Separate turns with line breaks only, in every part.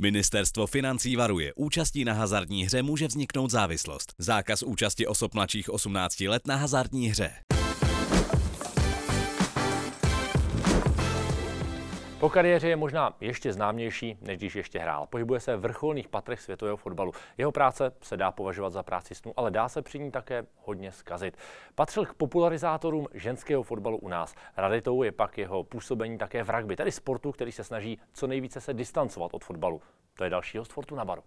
Ministerstvo financí varuje, účastí na hazardní hře může vzniknout závislost. Zákaz účasti osob mladších 18 let na hazardní hře.
Po kariéře je možná ještě známější, než když ještě hrál. Pohybuje se v vrcholných patrech světového fotbalu. Jeho práce se dá považovat za práci snu, ale dá se při ní také hodně zkazit. Patřil k popularizátorům ženského fotbalu u nás. Raditou je pak jeho působení také v rugby, tedy sportu, který se snaží co nejvíce se distancovat od fotbalu. To je další host Fortuna Baru.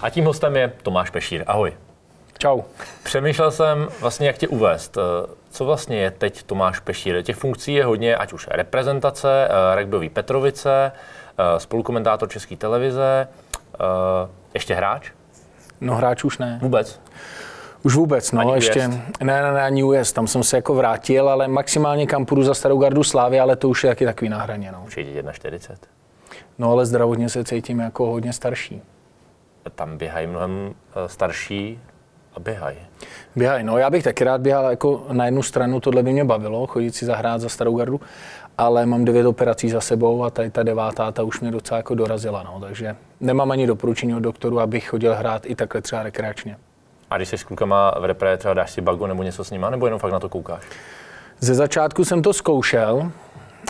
A tím hostem je Tomáš Pešír. Ahoj.
Čau.
Přemýšlel jsem vlastně, jak tě uvést. Co vlastně je teď Tomáš Pešír? Těch funkcí je hodně, ať už reprezentace, eh, rugbyový Petrovice, eh, spolukomentátor České televize, eh, ještě hráč?
No hráč už ne.
Vůbec?
Už vůbec, no,
Ani
ještě. Ne, ne, ne, ani US, tam jsem se jako vrátil, ale maximálně kam půjdu za starou gardu Slávy, ale to už je taky takový na hraně, no.
Už je 1,40.
No ale zdravotně se cítím jako hodně starší.
Tam běhají mnohem eh, starší a běhají.
Běhaj, no já bych taky rád běhal jako na jednu stranu, tohle by mě bavilo, chodit si zahrát za starou gardu, ale mám devět operací za sebou a tady ta devátá, ta už mě docela jako dorazila, no, takže nemám ani doporučení od doktoru, abych chodil hrát i takhle třeba rekreačně.
A když jsi s klukama v repre, třeba dáš si bagu nebo něco s nima, nebo jenom fakt na to koukáš?
Ze začátku jsem to zkoušel.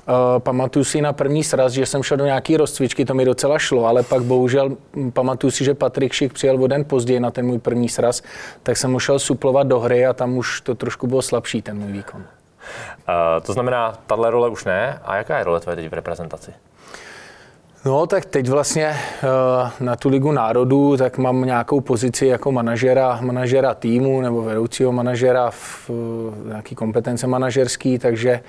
Uh, pamatuju si na první sraz, že jsem šel do nějaký rozcvičky, to mi docela šlo, ale pak bohužel hm, pamatuju si, že Patrik Šik přijel o den později na ten můj první sraz, tak jsem šel suplovat do hry a tam už to trošku bylo slabší, ten můj výkon.
Uh, to znamená, tahle role už ne. A jaká je role tvoje teď v reprezentaci?
No, tak teď vlastně uh, na tu ligu národů, tak mám nějakou pozici jako manažera, manažera týmu nebo vedoucího manažera v nějaký kompetence manažerský, takže,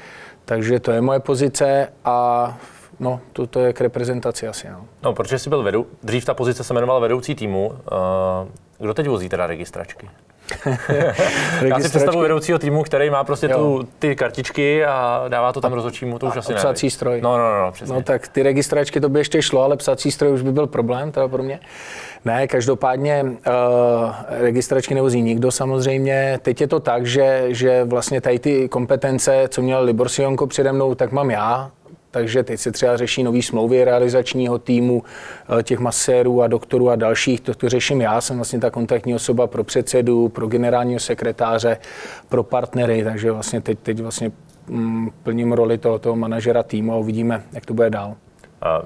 takže to je moje pozice a no, to, to je k reprezentaci asi. No.
No, protože jsi byl vedou, dřív ta pozice se jmenovala vedoucí týmu. Uh, kdo teď vozí teda registračky? Já si představu vedoucího týmu, který má prostě tu, ty kartičky a dává to tam rozhodčímu, to už asi ne.
psací stroj.
No, no, no, no, přesně.
No tak ty registračky to by ještě šlo, ale psací stroj už by byl problém teda pro mě. Ne, každopádně uh, registračky nevozí nikdo samozřejmě. Teď je to tak, že, že vlastně tady ty kompetence, co měl Libor Sionko přede mnou, tak mám já. Takže teď se třeba řeší nový smlouvy realizačního týmu, eh, těch masérů a doktorů a dalších. To, to řeším já, jsem vlastně ta kontaktní osoba pro předsedu, pro generálního sekretáře, pro partnery, takže vlastně teď, teď vlastně mm, plním roli toho, toho manažera týmu a uvidíme, jak to bude dál.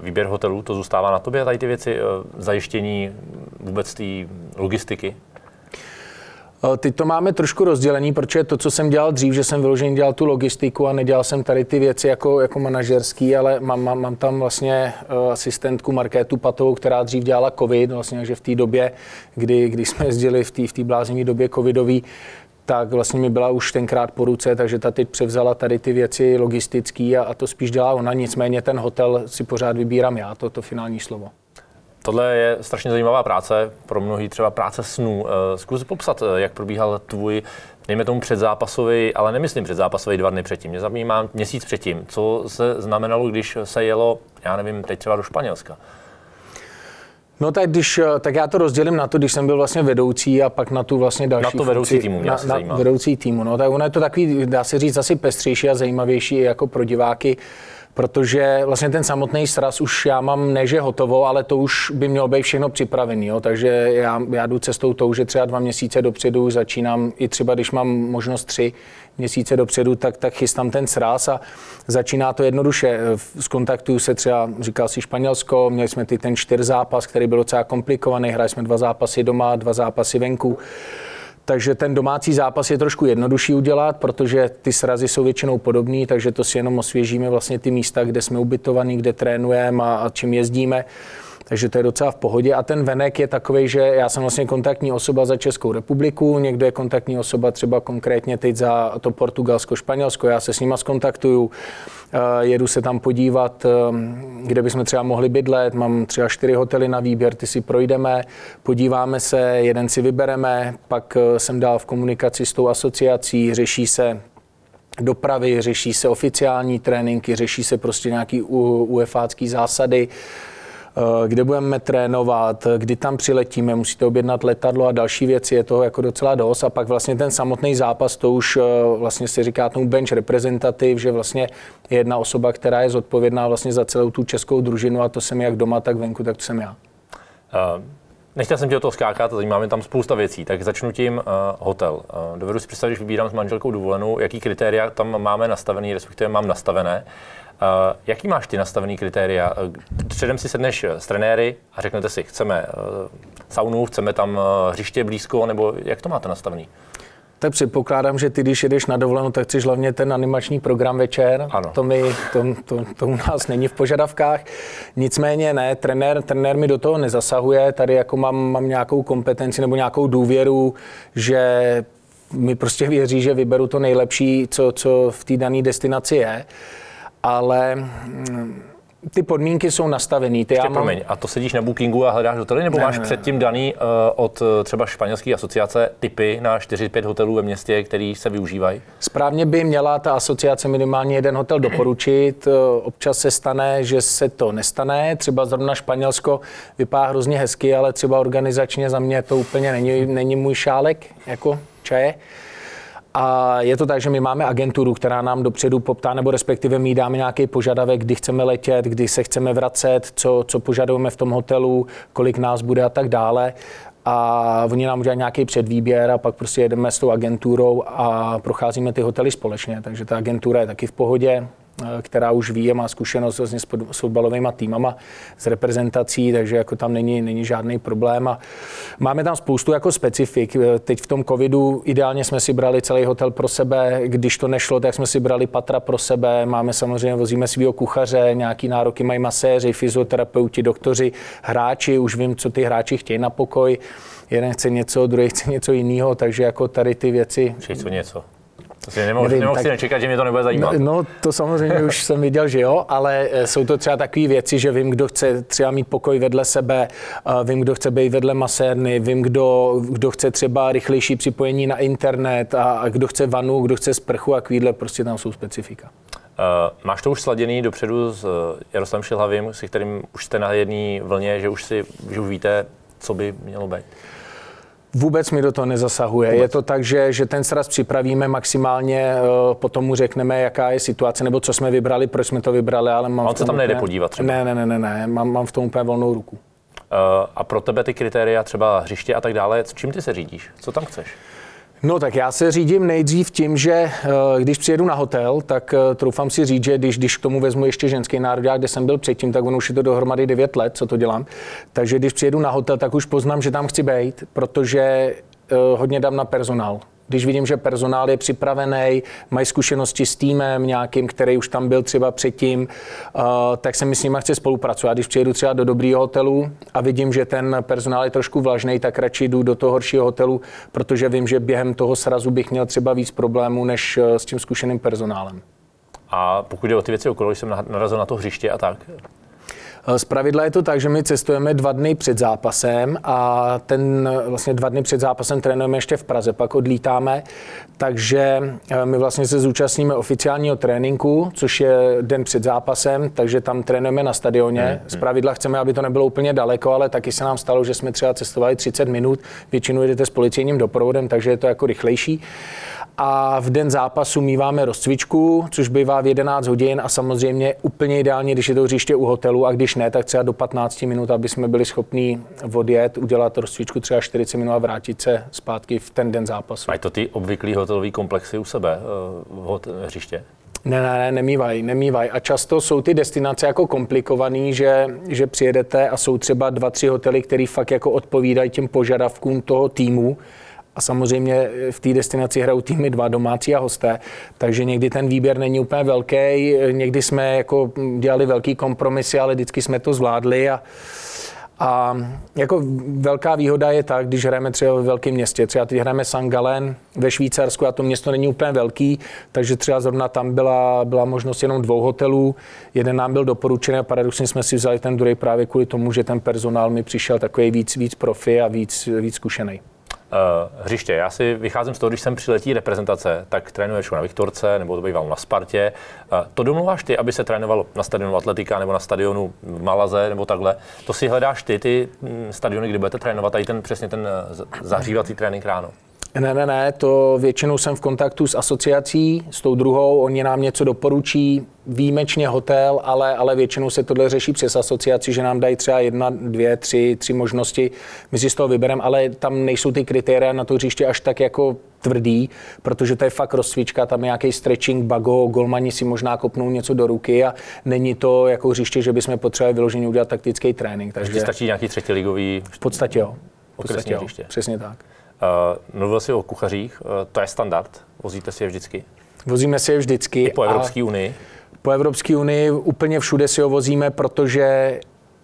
Výběr hotelů, to zůstává na tobě, tady ty věci, eh, zajištění vůbec té logistiky?
Eh, Teď to máme trošku rozdělený, protože to, co jsem dělal dřív, že jsem vyloženě dělal tu logistiku a nedělal jsem tady ty věci jako, jako manažerský, ale mám, mám, mám tam vlastně uh, asistentku Markétu Patovou, která dřív dělala covid, vlastně, že v té době, kdy, kdy jsme jezdili v té v bláznivé době covidový, tak vlastně mi byla už tenkrát po ruce, takže ta teď převzala tady ty věci logistické a, a to spíš dělá ona, nicméně ten hotel si pořád vybírám já, to, to finální slovo.
Tohle je strašně zajímavá práce, pro mnohý třeba práce snů. Eh, Zkus popsat, eh, jak probíhal tvůj, dejme tomu předzápasový, ale nemyslím předzápasový dva dny předtím. Mě zajímá měsíc předtím. Co se znamenalo, když se jelo, já nevím, teď třeba do Španělska?
No tak, když, tak já to rozdělím na to, když jsem byl vlastně vedoucí a pak na tu vlastně další
Na to vedoucí
funkci,
týmu mě
na, na
zajímá.
vedoucí týmu. No tak ono je to takový, dá se říct, asi pestřejší a zajímavější jako pro diváky, protože vlastně ten samotný sraz už já mám ne, že hotovo, ale to už by mělo být všechno připravený. Jo? Takže já, já jdu cestou tou, že třeba dva měsíce dopředu začínám, i třeba když mám možnost tři měsíce dopředu, tak, tak chystám ten sraz a začíná to jednoduše. Skontaktuju se třeba, říkal si Španělsko, měli jsme ty ten čtyř zápas, který byl docela komplikovaný, hráli jsme dva zápasy doma, dva zápasy venku. Takže ten domácí zápas je trošku jednodušší udělat, protože ty srazy jsou většinou podobné, takže to si jenom osvěžíme vlastně ty místa, kde jsme ubytovaní, kde trénujeme a, a čím jezdíme. Takže to je docela v pohodě. A ten venek je takový, že já jsem vlastně kontaktní osoba za Českou republiku, někdo je kontaktní osoba třeba konkrétně teď za to Portugalsko, Španělsko, já se s nima skontaktuju, eh, jedu se tam podívat, eh, kde bychom třeba mohli bydlet, mám třeba čtyři hotely na výběr, ty si projdeme, podíváme se, jeden si vybereme, pak eh, jsem dál v komunikaci s tou asociací, řeší se dopravy, řeší se oficiální tréninky, řeší se prostě nějaký UEFácký zásady kde budeme trénovat, kdy tam přiletíme, musíte objednat letadlo a další věci, je toho jako docela dost. A pak vlastně ten samotný zápas, to už vlastně se říká tomu bench reprezentativ, že vlastně je jedna osoba, která je zodpovědná vlastně za celou tu českou družinu a to jsem jak doma, tak venku, tak to jsem já.
Uh. Nechtěl jsem tě o to skákat, zajímá mě tam spousta věcí, tak začnu tím uh, hotel. Uh, dovedu si představit, když vybírám s manželkou dovolenou, jaký kritéria tam máme nastavený, respektive mám nastavené. Uh, jaký máš ty nastavený kritéria? Uh, předem si sedneš s trenéry a řeknete si, chceme uh, saunu, chceme tam uh, hřiště blízko, nebo jak to máte nastavený?
tak předpokládám, že ty, když jedeš na dovolenou, tak chceš hlavně ten animační program večer.
Ano.
To, mi, to, to, to, u nás není v požadavkách. Nicméně ne, trenér, trenér mi do toho nezasahuje. Tady jako mám, mám nějakou kompetenci nebo nějakou důvěru, že mi prostě věří, že vyberu to nejlepší, co, co v té dané destinaci je. Ale mm, ty podmínky jsou nastavený. Ty
já mám... promiň, a to sedíš na bookingu a hledáš hotely, nebo ne, máš ne, předtím daný uh, od uh, třeba španělské asociace typy na 4-5 hotelů ve městě, který se využívají?
Správně by měla ta asociace minimálně jeden hotel doporučit. Uh, občas se stane, že se to nestane. Třeba zrovna Španělsko vypadá hrozně hezky, ale třeba organizačně za mě to úplně není, není můj šálek jako čaje. A je to tak, že my máme agenturu, která nám dopředu poptá, nebo respektive my dáme nějaký požadavek, kdy chceme letět, kdy se chceme vracet, co, co požadujeme v tom hotelu, kolik nás bude a tak dále. A oni nám udělají nějaký předvýběr a pak prostě jedeme s tou agenturou a procházíme ty hotely společně. Takže ta agentura je taky v pohodě, která už ví a má zkušenost vlastně s, s fotbalovými týmama, s reprezentací, takže jako tam není, není žádný problém. A máme tam spoustu jako specifik. Eh, teď v tom covidu ideálně jsme si brali celý hotel pro sebe, když to nešlo, tak jsme si brali patra pro sebe. Máme samozřejmě, vozíme svého kuchaře, nějaký nároky mají maséři, fyzioterapeuti, doktoři, hráči, už vím, co ty hráči chtějí na pokoj. Jeden chce něco, druhý chce něco jiného, takže jako tady ty věci.
Chci něco. Nemohl, nevím, nemohl tak, si nečekat, že mě to nebude zajímat.
No, no, to samozřejmě už jsem viděl, že jo, ale eh, jsou to třeba takové věci, že vím, kdo chce třeba mít pokoj vedle sebe, vím, kdo chce být vedle masérny, vím, kdo, kdo chce třeba rychlejší připojení na internet a kdo chce vanu, kdo chce sprchu a kvídle, prostě tam jsou specifika.
Uh, máš to už sladěný dopředu s eh, Jaroslavem Šilhavým, se kterým už jste na jedné vlně, že už si že už víte, co by mělo být?
Vůbec mi do toho nezasahuje. Vůbec. Je to tak, že, že ten sraz připravíme maximálně, uh, potom mu řekneme, jaká je situace, nebo co jsme vybrali, proč jsme to vybrali, ale mám...
On se tam nejde podívat třeba?
Ne, ne, ne, ne, ne. Mám, mám v tom úplně volnou ruku. Uh,
a pro tebe ty kritéria, třeba hřiště a tak dále, s čím ty se řídíš? Co tam chceš?
No tak já se řídím nejdřív tím, že eh, když přijedu na hotel, tak eh, troufám si říct, že když, když k tomu vezmu ještě ženský národák, kde jsem byl předtím, tak ono už je to dohromady 9 let, co to dělám. Takže když přijedu na hotel, tak už poznám, že tam chci být, protože eh, hodně dám na personál když vidím, že personál je připravený, mají zkušenosti s týmem nějakým, který už tam byl třeba předtím, uh, tak se mi s nimi chce spolupracovat. Když přijedu třeba do dobrého hotelu a vidím, že ten personál je trošku vlažný, tak radši jdu do toho horšího hotelu, protože vím, že během toho srazu bych měl třeba víc problémů než uh, s tím zkušeným personálem.
A pokud jde o ty věci okolo, když jsem narazil na to hřiště a tak,
Eh, z pravidla je to tak, že my cestujeme dva dny před zápasem a ten vlastně dva dny před zápasem trénujeme ještě v Praze, pak odlítáme, takže eh, my vlastně se zúčastníme oficiálního tréninku, což je den před zápasem, takže tam trénujeme na stadioně. Hmm, z pravidla chceme, aby to nebylo úplně daleko, ale taky se nám stalo, že jsme třeba cestovali 30 minut, většinou jdete s policejním doprovodem, takže je to jako rychlejší a v den zápasu míváme rozcvičku, což bývá v 11 hodin a samozřejmě úplně ideálně, když je to hřiště u hotelu a když ne, tak třeba do 15 minut, aby jsme byli schopni odjet, udělat rozcvičku třeba 40 minut a vrátit se zpátky v ten den zápasu.
Mají to ty obvyklý hotelový komplexy u sebe, v eh, hřiště?
Ne, ne, ne, nemývají, nemývají. A často jsou ty destinace jako komplikovaný, že, že přijedete a jsou třeba dva, tři hotely, které fakt jako odpovídají těm požadavkům toho týmu a samozřejmě v té destinaci hrajou týmy dva, domácí a hosté, takže někdy ten výběr není úplně velký, někdy jsme jako dělali velký kompromisy, ale vždycky jsme to zvládli a, a jako velká výhoda je tak, když hrajeme třeba ve velkém městě. Třeba teď hrajeme St. Gallen ve Švýcarsku a to město není úplně velký, takže třeba zrovna tam byla, byla možnost jenom dvou hotelů. Jeden nám byl doporučený a paradoxně jsme si vzali ten druhý právě kvůli tomu, že ten personál mi přišel takový víc, víc profi a víc, víc zkušený.
Hřiště. Já si vycházím z toho, když sem přiletí reprezentace, tak trénuješ na Viktorce nebo to bývalo na Spartě. Uh, to domluváš ty, aby se trénovalo na stadionu Atletika nebo na stadionu v Malaze nebo takhle. To si hledáš ty, ty mm, stadiony, kde budete trénovat, tady ten přesně ten zahřívací trénink ráno.
Ne, ne, ne, to většinou jsem v kontaktu s asociací, s tou druhou, oni nám něco doporučí, výjimečně hotel, ale, ale většinou se tohle řeší přes asociaci, že nám dají třeba jedna, dvě, tři, tři možnosti, my si z toho vybereme, ale tam nejsou ty kritéria na to hřiště až tak jako tvrdý, protože to je fakt rozcvička, tam je nějaký stretching, bago, golmani si možná kopnou něco do ruky a není to jako hřiště, že bychom potřebovali vyloženě udělat taktický trénink.
Takže stačí nějaký třetiligový?
V podstatě jo. V podstatě jo. Přesně tak.
Uh, mluvil jsi o kuchařích, uh, to je standard, vozíte si je vždycky?
Vozíme si je vždycky.
I po Evropské unii?
Po Evropské unii úplně všude si ho vozíme, protože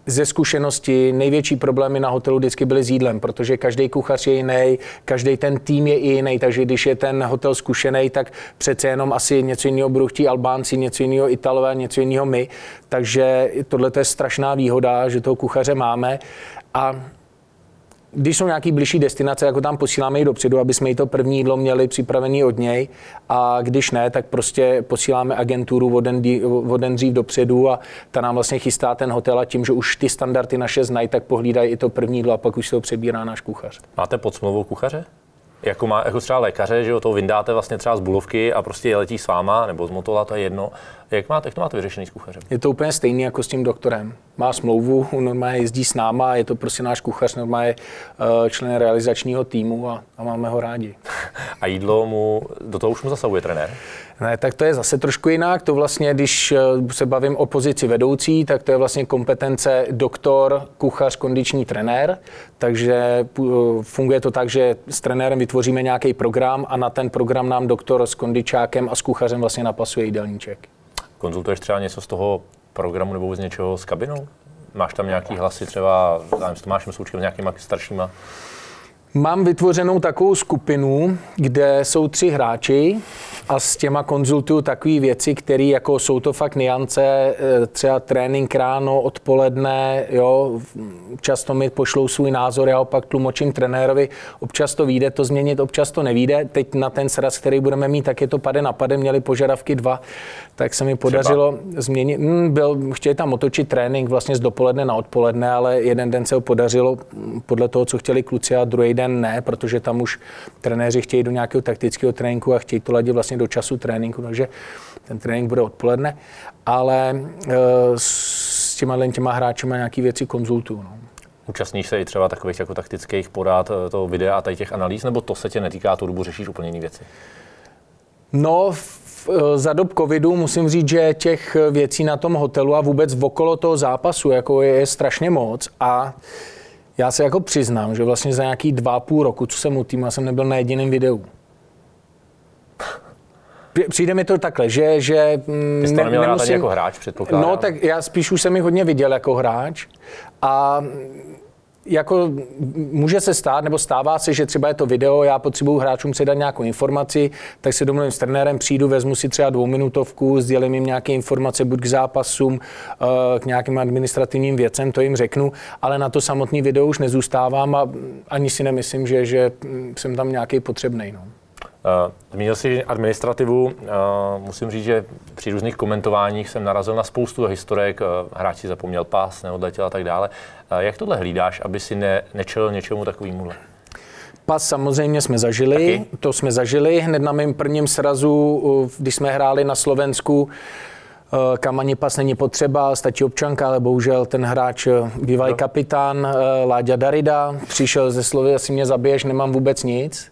ze zkušenosti největší problémy na hotelu vždycky byly s jídlem, protože každý kuchař je jiný, každý ten tým je i jiný, takže když je ten hotel zkušený, tak přece jenom asi něco jiného budou chtít Albánci, něco jiného Italové, něco jiného my. Takže tohle je strašná výhoda, že toho kuchaře máme. A když jsou nějaký blížší destinace, jako tam posíláme ji dopředu, aby jsme jí to první jídlo měli připravený od něj a když ne, tak prostě posíláme agenturu o den, o den dřív dopředu a ta nám vlastně chystá ten hotel a tím, že už ty standardy naše znají, tak pohlídají i to první jídlo a pak už se ho přebírá náš kuchař.
Máte pod smlouvou kuchaře? Jako, má, jako třeba lékaře, že jo, to vyndáte vlastně třeba z bulovky a prostě letí s váma, nebo z motola, to je jedno. Jak máte, jak to máte vyřešený s kuchařem?
Je to úplně stejný jako s tím doktorem. Má smlouvu, normálně jezdí s náma, je to prostě náš kuchař, normálně eh, člen realizačního týmu a, a máme ho rádi.
A jídlo mu, do toho už mu zasahuje trenér?
Ne, tak to je zase trošku jinak. To vlastně, když eh, se bavím o pozici vedoucí, tak to je vlastně kompetence doktor, kuchař, kondiční trenér. Takže eh, funguje to tak, že s trenérem vytvoříme nějaký program a na ten program nám doktor s kondičákem a s kuchařem vlastně napasuje jídelníček.
Konzultuješ třeba něco z toho programu nebo z něčeho s kabinou? Máš tam nějaký hlasy třeba s Tomášem Součkem, s nějakýma staršíma?
Mám vytvořenou takovou skupinu, kde jsou tři hráči a s těma konzultuju takové věci, které jako jsou to fakt niance, eh, třeba trénink ráno, odpoledne, jo, často mi pošlou svůj názor, já opak tlumočím trenérovi, občas to vyjde to změnit, občas to nevíde. Teď na ten sraz, který budeme mít, tak je to pade na pade, měli požadavky dva, tak se mi podařilo třeba? změnit. Hmm, byl, chtěli tam otočit trénink vlastně z dopoledne na odpoledne, ale jeden den se ho podařilo podle toho, co chtěli kluci a druhý den ne, protože tam už trenéři chtějí do nějakého taktického tréninku a chtějí to ladit vlastně do času tréninku, takže ten trénink bude odpoledne, ale e, s těma, těma hráčema nějaké věci konzultuju. No.
Účastníš se i třeba takových jako taktických porád e, toho videa a tady těch analýz, nebo to se tě netýká, tu dobu řešíš úplně jiné věci?
No, v, e, za dob covidu musím říct, že těch věcí na tom hotelu a vůbec okolo toho zápasu jako je, je strašně moc a já se jako přiznám, že vlastně za nějaký dva půl roku, co jsem u týmu, já jsem nebyl na jediném videu. Přijde mi to takhle, že... že
Ty jsi to neměl nemusím, jako hráč, předpokládám.
No, tak já spíš už jsem mi hodně viděl jako hráč a jako může se stát, nebo stává se, že třeba je to video, já potřebuju hráčům předat nějakou informaci, tak se domluvím s trenérem, přijdu, vezmu si třeba dvouminutovku, sdělím jim nějaké informace buď k zápasům, eh, k nějakým administrativním věcem, to jim řeknu, ale na to samotný video už nezůstávám a ani si nemyslím, že, že jsem tam nějaký potřebný. No.
Eh, zmínil jsi administrativu. Eh, musím říct, že při různých komentováních jsem narazil na spoustu historek. Eh, hráč si zapomněl pás, neodletěl a tak dále. Jak tohle hlídáš, aby si ne, nečel něčemu takovému?
Pas samozřejmě jsme zažili, Taky? to jsme zažili hned na mém prvním srazu, když jsme hráli na Slovensku, kam ani pas není potřeba, stačí občanka, ale bohužel ten hráč, bývalý no. kapitán Láďa Darida, přišel ze slovy, asi mě zabiješ, nemám vůbec nic.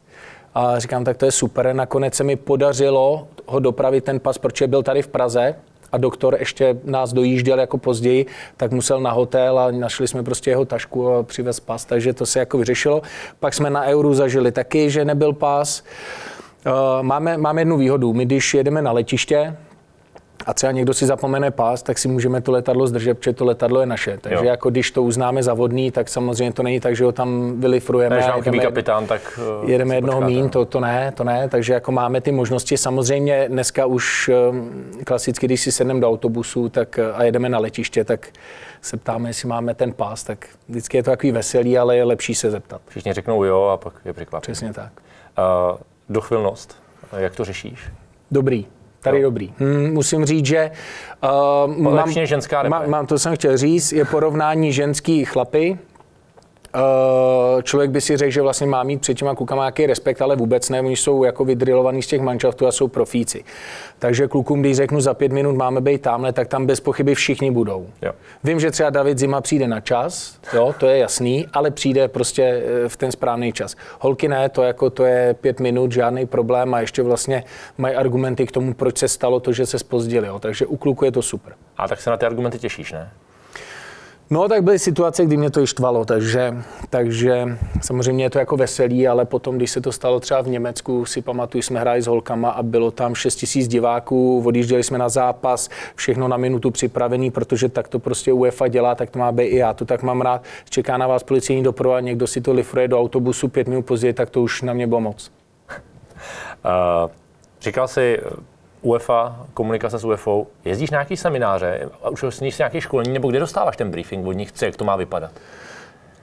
A říkám, tak to je super. Nakonec se mi podařilo ho dopravit ten pas, protože byl tady v Praze a doktor ještě nás dojížděl jako později, tak musel na hotel a našli jsme prostě jeho tašku a přivez pas, takže to se jako vyřešilo. Pak jsme na Euru zažili taky, že nebyl pas. Máme, máme jednu výhodu. My, když jedeme na letiště, a třeba někdo si zapomene pás, tak si můžeme to letadlo zdržet, protože to letadlo je naše. Takže jo. jako když to uznáme za vodný, tak samozřejmě to není tak, že ho tam vylifrujeme.
Nám chybí kapitán, tak
uh, jedeme jednoho mín, to, to ne, to ne. Takže jako máme ty možnosti. Samozřejmě dneska už um, klasicky, když si sedneme do autobusu tak, a jedeme na letiště, tak se ptáme, jestli máme ten pás, tak vždycky je to takový veselý, ale je lepší se zeptat.
Všichni řeknou jo a pak je překvapení.
Přesně tak.
Uh, dochvilnost, jak to řešíš?
Dobrý. Tady no. dobrý. Hmm, musím říct, že
uh, mám, ženská
mám, mám, to jsem chtěl říct, je porovnání ženský chlapy, člověk by si řekl, že vlastně má mít před těma klukama nějaký respekt, ale vůbec ne, oni jsou jako vydrilovaní z těch manšaftů a jsou profíci. Takže klukům, když řeknu za pět minut máme být tamhle, tak tam bez pochyby všichni budou. Jo. Vím, že třeba David Zima přijde na čas, jo, to je jasný, ale přijde prostě eh, v ten správný čas. Holky ne, to jako to je pět minut, žádný problém a ještě vlastně mají argumenty k tomu, proč se stalo to, že se spozdili. Jo. Takže u kluku je to super.
A tak se na ty argumenty těšíš, ne?
No, tak byly situace, kdy mě to ištvalo, takže, takže samozřejmě je to jako veselý, ale potom, když se to stalo třeba v Německu, si pamatuju, jsme hráli s holkama a bylo tam 6 tisíc diváků, odjížděli jsme na zápas, všechno na minutu připravený, protože tak to prostě UEFA dělá, tak to má být i já, to tak mám rád. Čeká na vás policejní doprovod, někdo si to lifruje do autobusu pět minut později, tak to už na mě bylo moc.
Uh, říkal jsi, UEFA, komunikace s UEFA, jezdíš na nějaký semináře, a už jsi nějaké školení, nebo kde dostáváš ten briefing od nich, co, jak to má vypadat?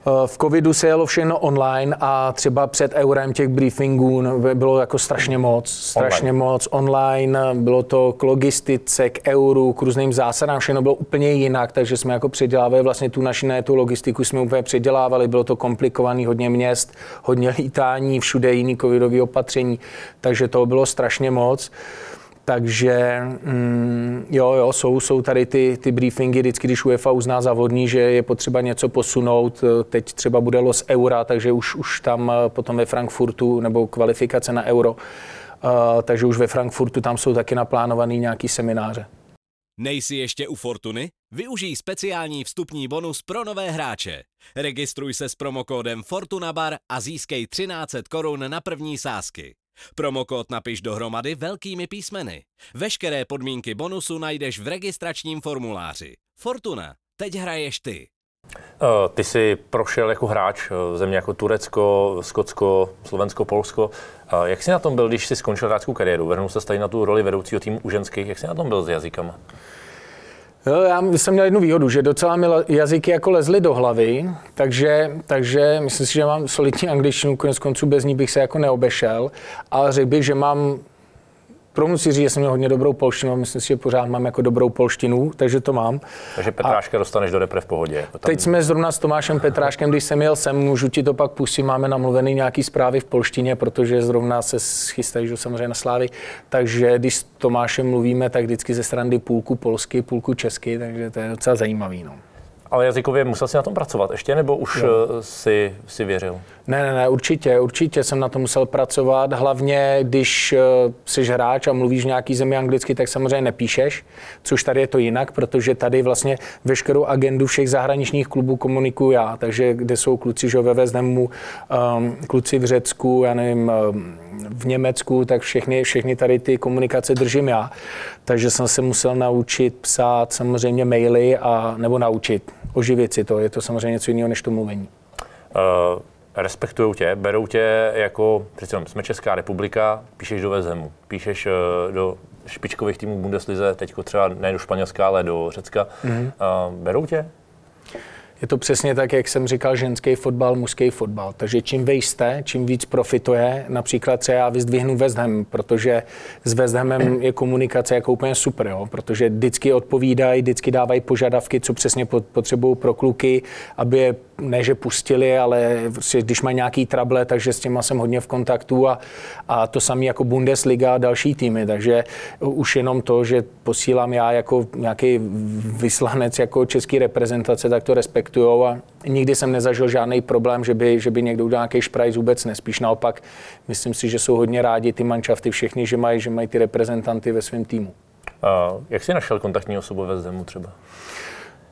Eh, v covidu se jelo všechno online a třeba před eurem těch briefingů bylo jako strašně moc, strašně online. moc online, bylo to k logistice, k euru, k různým zásadám, všechno bylo úplně jinak, takže jsme jako předělávali vlastně tu naši ne, tu logistiku jsme úplně předělávali, bylo to komplikovaný, hodně měst, hodně lítání, všude jiný covidový opatření, takže to bylo strašně moc. Takže mm, jo, jo, jsou, jsou tady ty, ty briefingy, vždycky, když UEFA uzná závodní, že je potřeba něco posunout, teď třeba bude los eura, takže už, už tam eh, potom ve Frankfurtu, nebo kvalifikace na euro, uh, takže už ve Frankfurtu tam jsou taky naplánovaný nějaký semináře.
Nejsi ještě u Fortuny? Využij speciální vstupní bonus pro nové hráče. Registruj se s promokódem FortunaBar a získej 1300 korun na první sázky. Promokód napiš dohromady velkými písmeny. Veškeré podmínky bonusu najdeš v registračním formuláři. Fortuna. Teď hraješ ty.
Eh, ty jsi prošel jako hráč eh, země jako Turecko, Skotsko, Slovensko, Polsko. Eh, jak jsi na tom byl, když jsi skončil hráčskou kariéru? Vrhnul se tady na tu roli vedoucího týmu u ženských. Jak jsi na tom byl s jazykama?
Jo, já jsem měl jednu výhodu, že docela mi jazyky jako lezly do hlavy, takže, takže myslím si, že mám solidní angličtinu, konec konců bez ní bych se jako neobešel, ale řekl bych, že mám pro musí říct, že jsem měl hodně dobrou polštinu a myslím si, že pořád mám jako dobrou polštinu, takže to mám.
Takže Petráška a dostaneš do repre v pohodě. Jako
tam... Teď jsme zrovna s Tomášem Petráškem, když jsem jel sem, můžu ti to pak pustit, máme namluvený nějaký zprávy v polštině, protože zrovna se schystají, že samozřejmě na slávy. Takže když s Tomášem mluvíme, tak vždycky ze strany půlku polsky, půlku česky, takže to je docela zajímavý. No.
Ale jazykově musel si na tom pracovat ještě, nebo už. Eh, si, si věřil?
Ne, ne, ne, určitě, určitě jsem na to musel pracovat. Hlavně, když uh, jsi hráč a mluvíš v nějaký zemi anglicky, tak samozřejmě nepíšeš, což tady je to jinak, protože tady vlastně veškerou agendu všech zahraničních klubů komunikuju já. Takže kde jsou kluci že ve Vezdemu, um, kluci v Řecku, já nevím, um, v Německu, tak všechny, všechny tady ty komunikace držím já. Takže jsem se musel naučit psát samozřejmě maily a nebo naučit, oživit si to. Je to samozřejmě něco jiného než to mluvení.
Uh respektují tě, berou tě jako, přece jsme Česká republika, píšeš do Vezemu, píšeš eh, do špičkových týmů Bundeslize, teď třeba ne do Španělska, ale do Řecka. Mm-hmm. Berou tě?
Je to přesně tak, jak jsem říkal, ženský fotbal, mužský fotbal. Takže čím vy jste, čím víc profituje, například třeba já vyzdvihnu West Ham, protože s West Hamem je komunikace jako úplně super, jo? protože vždycky odpovídají, vždycky dávají požadavky, co přesně potřebují pro kluky, aby je ne, že pustili, ale prostě, když mají nějaký trable, takže s těma jsem hodně v kontaktu a, a to samé jako Bundesliga a další týmy, takže už jenom to, že posílám já jako nějaký vyslanec jako český reprezentace, tak to respektujou a nikdy jsem nezažil žádný problém, že by, že by někdo udělal nějaký šprajs vůbec ne. Spíš naopak, myslím si, že jsou hodně rádi ty manšafty všechny, že mají, že mají ty reprezentanty ve svém týmu.
A jak jsi našel kontaktní osobu ve Zemu třeba?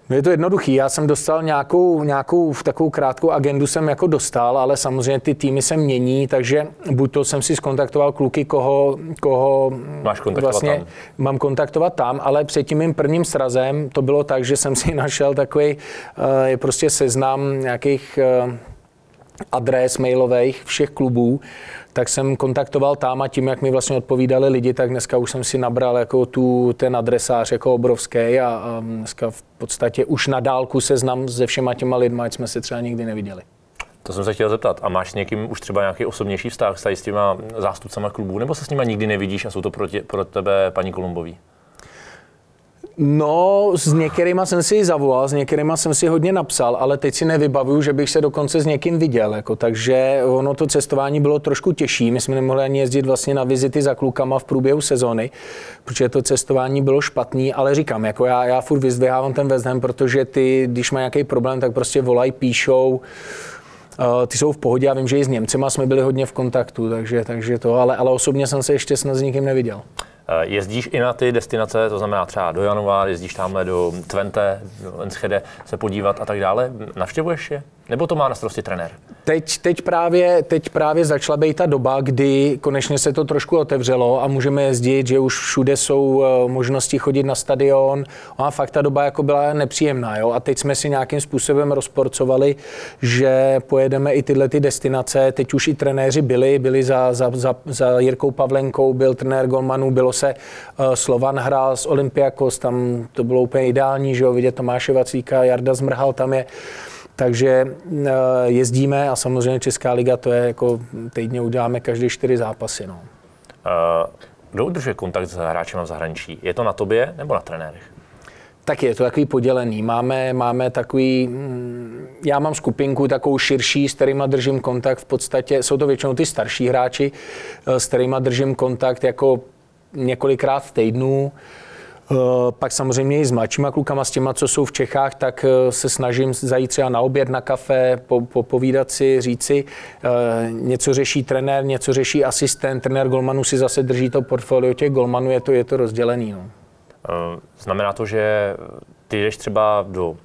No je to jednoduchý. Já jsem dostal nějakou, nějakou takovou krátkou agendu jsem jako dostal, ale samozřejmě ty týmy se mění, takže buď to jsem si skontaktoval kluky, koho, koho
Máš kontaktovat
vlastně
tam.
mám kontaktovat tam, ale před tím mým prvním srazem to bylo tak, že jsem si našel takový, eh, je prostě seznam nějakých eh, adres mailových všech klubů, tak jsem kontaktoval tam a tím, jak mi vlastně odpovídali lidi, tak dneska už jsem si nabral jako tu, ten adresář jako obrovský a, a dneska v podstatě už na dálku seznam se všema těma lidma, ať jsme se třeba nikdy neviděli.
To jsem se chtěl zeptat. A máš s někým už třeba nějaký osobnější vztah s těma zástupcama klubů, nebo se s nimi nikdy nevidíš a jsou to pro, tě, pro tebe paní Kolumbový?
No, s některýma jsem si zavolal, s některýma jsem si hodně napsal, ale teď si nevybavuju, že bych se dokonce s někým viděl. Jako, takže ono to cestování bylo trošku těžší. My jsme nemohli ani jezdit vlastně na vizity za klukama v průběhu sezony, protože to cestování bylo špatný, ale říkám, jako já, já furt vyzdvihávám ten West protože ty, když má nějaký problém, tak prostě volají, píšou, Uh, ty jsou v pohodě, já vím, že i s Němcema jsme byli hodně v kontaktu, takže, takže to, ale, ale osobně jsem se ještě snad s nikým neviděl.
Eh, Jezdíš i na ty destinace, to znamená třeba do Janova, jezdíš tamhle do Twente, do Enschede se podívat a tak dále. Navštěvuješ je? Nebo to má na starosti trenér?
Teď, teď, právě, teď právě začala být ta doba, kdy konečně se to trošku otevřelo a můžeme jezdit, že už všude jsou eh, možnosti chodit na stadion. A fakt ta doba jako byla nepříjemná. Jo? A teď jsme si nějakým způsobem rozporcovali, že pojedeme i tyhle ty destinace. Teď už i trenéři byli, byli za, za, za, za Jirkou Pavlenkou, byl trenér Golmanů, bylo se uh, Slovan hrál s Olympiakos, tam to bylo úplně ideální, že jo, vidět Tomáše Vacíka, Jarda Zmrhal tam je. Takže uh, jezdíme a samozřejmě Česká liga to je jako týdně uděláme každé čtyři zápasy. No.
Uh, kdo udržuje kontakt s hráčem v zahraničí? Je to na tobě nebo na trenérech?
Tak je to takový podělený. Máme, máme takový, mm, já mám skupinku takovou širší, s kterýma držím kontakt v podstatě, jsou to většinou ty starší hráči, eh, s kterýma držím kontakt jako několikrát v týdnu. Eh, Pak samozřejmě i s mladšíma klukama, s těma, co jsou v Čechách, tak eh, se snažím zajít třeba na oběd, na kafe, po, popovídat si, říci, eh, něco řeší trenér, něco řeší asistent, trenér golmanů si zase drží to portfolio těch golmanů, je to, je to rozdělený. No.
Znamená to, že ty jdeš třeba do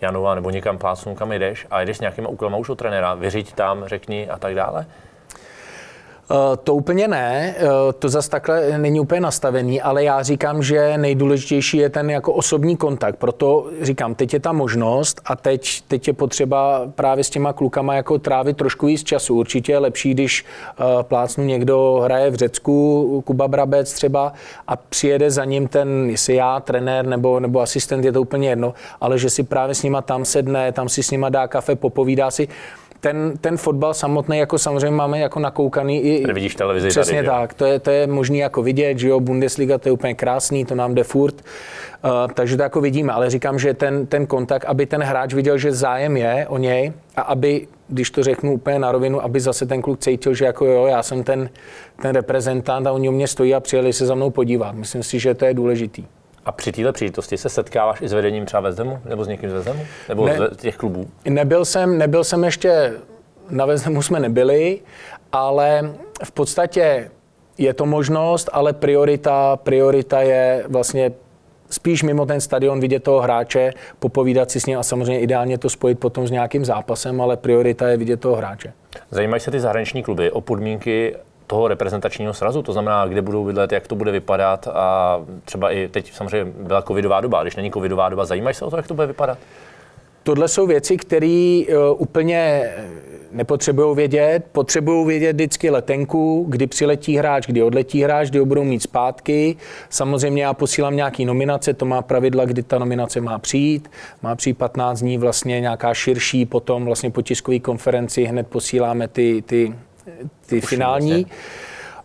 Janova nebo někam plácnu, kam jdeš a jdeš s nějakýma úkolama už od trenéra, vyřiď tam, řekni a tak dále?
Eh, To úplně ne, eh, to zase takhle není úplně nastavený, ale já říkám, že nejdůležitější je ten jako osobní kontakt. Proto říkám, teď je ta možnost a teď, teď je potřeba právě s těma klukama jako trávit trošku víc času. Určitě je lepší, když eh, plácnu někdo hraje v Řecku, Kuba Brabec třeba, a přijede za ním ten, jestli já, trenér nebo, nebo asistent, je to úplně jedno, ale že si právě s nima tam sedne, tam si s nima dá kafe, popovídá si ten, ten fotbal samotný, jako samozřejmě máme jako nakoukaný i...
Vidíš televizi
Přesně
tady, že
tak, to je, to je možný jako vidět, že jo, Bundesliga to je úplně krásný, to nám jde furt, uh, takže to jako vidíme, ale říkám, že ten, ten kontakt, aby ten hráč viděl, že zájem je o něj a aby, když to řeknu úplně na rovinu, aby zase ten kluk cítil, že jako jo, já jsem ten, ten reprezentant a oni u mě stojí a přijeli se za mnou podívat. Myslím si, že to je důležitý.
A při této příležitosti se setkáváš i s vedením třeba Hamu? Nebo s někým z Hamu? Nebo
Ne.
z těch klubů?
Nebyl jsem, nebyl jsem ještě, na Vezdemu jsme nebyli, ale v podstatě je to možnost, ale priorita, priorita je vlastně spíš mimo ten stadion vidět toho hráče, popovídat si s ním a samozřejmě ideálně to spojit potom s nějakým zápasem, ale priorita je vidět toho hráče.
Zajímají se ty zahraniční kluby o podmínky toho reprezentačního srazu, to znamená, kde budou bydlet, jak to bude vypadat a třeba i teď samozřejmě byla covidová doba, když není covidová doba, zajímají se o to, jak to bude vypadat?
Tohle jsou věci, které uh, úplně nepotřebují vědět. Potřebují vědět vždycky letenku, kdy přiletí hráč, kdy odletí hráč, kdy ho budou mít zpátky. Samozřejmě já posílám nějaký nominace, to má pravidla, kdy ta nominace má přijít. Má přijít 15 dní vlastně nějaká širší, potom vlastně po tiskové konferenci hned posíláme ty, ty, ty finální.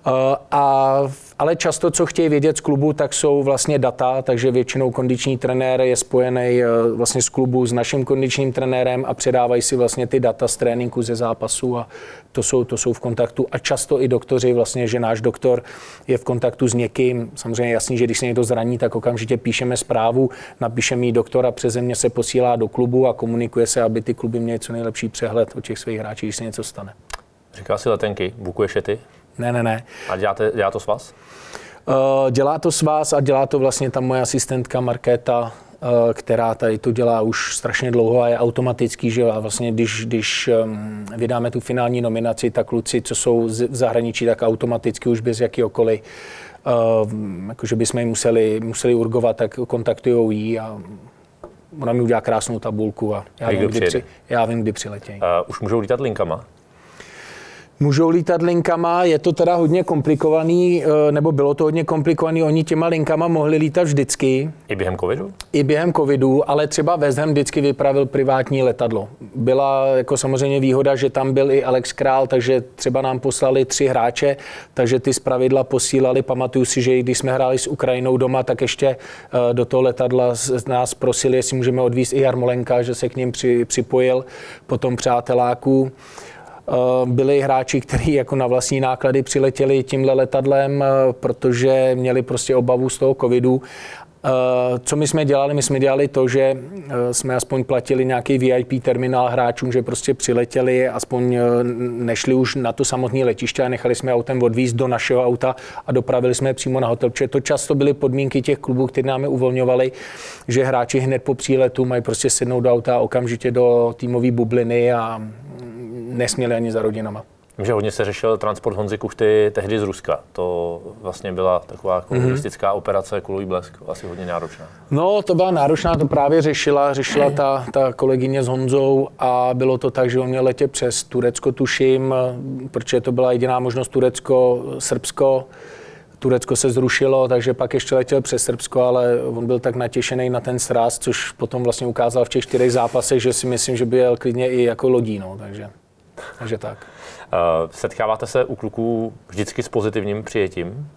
Uh, a, ale často, co chtějí vědět z klubu, tak jsou vlastně data, takže většinou kondiční trenér je spojený uh, vlastně z klubu s naším kondičním trenérem a předávají si vlastně ty data z tréninku ze zápasu a to jsou, to jsou v kontaktu. A často i doktoři, vlastně, že náš doktor je v kontaktu s někým. Samozřejmě jasný, že když se někdo zraní, tak okamžitě píšeme zprávu, napíšeme jí doktora, přeze mě se posílá do klubu a komunikuje se, aby ty kluby měly co nejlepší přehled o těch svých hráčích, když se něco stane.
Říkal si letenky, bukuješ je ty
Ne, ne, ne.
a děláte, dělá to s vás?
Uh, dělá to s vás a dělá to vlastně ta moje asistentka Markéta která tady to dělá už strašně dlouho a je automatický, že a vlastně když, když ehm, vydáme tu finální nominaci, tak kluci, co jsou v zahraničí, tak automaticky už bez jakýkoliv Uh, jakože bychom ji museli, museli urgovat, tak kontaktují jí a ona mi udělá krásnou tabulku a já, a vím, kdy, při, já vím, kdy přiletějí. Uh,
už můžou lítat linkama?
Můžou lítat linkama, je to teda hodně komplikovaný, eh, nebo bylo to hodně komplikovaný, oni těma linkama mohli lítat vždycky.
I během covidu?
I během covidu, ale třeba West Ham vždycky vypravil privátní letadlo. Byla jako samozřejmě výhoda, že tam byl i Alex Král, takže třeba nám poslali tři hráče, takže ty zpravidla posílali. Pamatuju si, že když jsme hráli s Ukrajinou doma, tak ještě eh, do toho letadla nás prosili, jestli můžeme odvízt i Jarmolenka, že se k ním připojil, potom přáteláků. Eh, byli hráči, kteří jako na vlastní náklady přiletěli tímhle letadlem, eh, protože měli prostě obavu z toho covidu eh, co my jsme dělali? My jsme dělali to, že jsme aspoň platili nějaký VIP terminál hráčům, že prostě přiletěli, aspoň nešli už na to samotné letiště a nechali jsme autem odvízt do našeho auta a dopravili jsme je přímo na hotel. Protože to často byly podmínky těch klubů, které nám uvolňovali, že hráči hned po příletu mají prostě sednout do auta okamžitě do týmové bubliny a nesměli ani za rodinama.
Vím, že hodně se řešil transport Honzy Kuchty tehdy z Ruska. To vlastně byla taková komunistická mm-hmm. operace Kulový blesk, asi hodně náročná.
No, to byla náročná, to právě řešila, řešila ta, ta kolegyně s Honzou a bylo to tak, že on měl letět přes Turecko, tuším, protože to byla jediná možnost Turecko, Srbsko. Turecko se zrušilo, takže pak ještě letěl přes Srbsko, ale on byl tak natěšený na ten sraz, což potom vlastně ukázal v těch čtyřech zápasech, že si myslím, že by jel klidně i jako lodí, no, takže. Takže tak.
Uh, setkáváte se u kluků vždycky s pozitivním přijetím?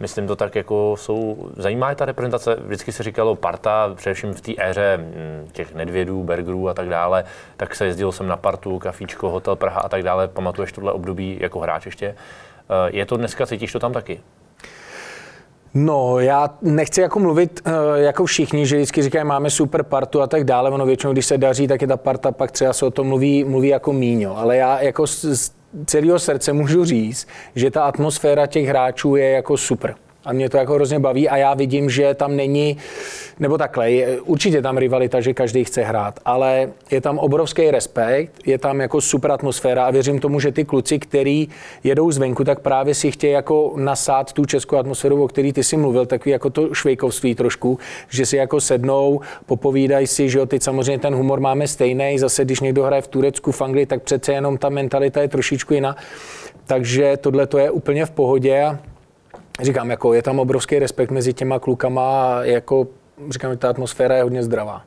Myslím to tak, jako jsou, zajímá je ta reprezentace, vždycky se říkalo parta, především v té éře hm, těch Nedvědů, Bergerů a tak dále, tak se jezdil jsem na partu, kafíčko, hotel Praha a tak dále, pamatuješ tohle období jako hráč ještě. Uh, je to dneska, cítíš to tam taky?
No, já nechci jako mluvit uh, jako všichni, že vždycky říkají, máme super partu a tak dále. Ono většinou, když se daří, tak je ta parta pak třeba se o tom mluví, mluví jako míňo. Ale já jako z celého srdce můžu říct, že ta atmosféra těch hráčů je jako super a mě to jako hrozně baví a já vidím, že tam není, nebo takhle, je, určitě tam rivalita, že každý chce hrát, ale je tam obrovský respekt, je tam jako super atmosféra a věřím tomu, že ty kluci, který jedou zvenku, tak právě si chtějí jako nasát tu českou atmosféru, o který ty si mluvil, takový jako to švejkovství trošku, že si jako sednou, popovídají si, že jo, teď samozřejmě ten humor máme stejný, zase když někdo hraje v Turecku, v Anglii, tak přece jenom ta mentalita je trošičku jiná. Takže tohle to je úplně v pohodě říkám, jako je tam obrovský respekt mezi těma klukama a jako říkám, ta atmosféra je hodně zdravá.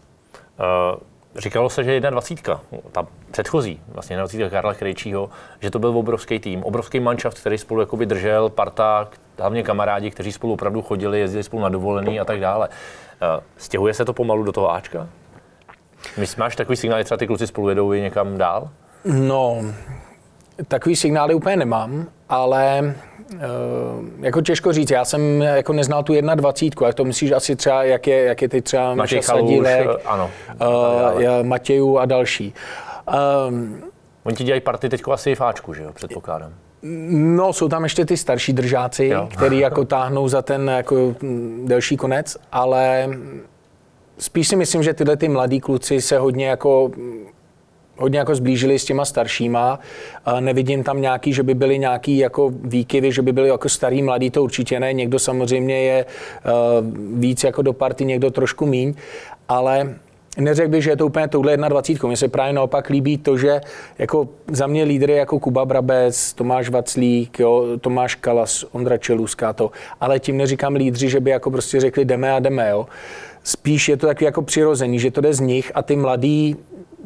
Uh, říkalo se, že 21, ta předchozí, vlastně 21 Karla Krejčího, že to byl obrovský tým, obrovský manšaft, který spolu jakoby držel, parta, hlavně kamarádi, kteří spolu opravdu chodili, jezdili spolu na dovolený a tak dále. Uh, stěhuje se to pomalu do toho Ačka? Myslíš, máš takový signál, že třeba ty kluci spolu jedou i někam dál?
No, takový signály úplně nemám, ale jako těžko říct, já jsem jako neznal tu 21, jak to myslíš asi třeba, jak je, jak je teď třeba
Matěj Sadílek, eh, ano,
uh, Matějů a další.
Um, Oni ti dělají party teď asi v Ačku, že jo, předpokládám.
No, jsou tam ještě ty starší držáci, jo. který jako táhnou za ten jako delší konec, ale spíš si myslím, že tyhle ty mladí kluci se hodně jako hodně jako zblížili s těma staršíma. Nevidím tam nějaký, že by byly nějaký jako výkyvy, že by byli jako starý, mladý, to určitě ne. Někdo samozřejmě je eh, víc jako do party, někdo trošku míň, ale Neřekl bych, že je to úplně touhle 21. Mně se právě naopak líbí to, že jako za mě lídry jako Kuba Brabec, Tomáš Vaclík, jo, Tomáš Kalas, Ondra Čeluská to, ale tím neříkám lídři, že by jako prostě řekli jdeme a jdeme, jo. Spíš je to takový jako přirozený, že to jde z nich a ty mladí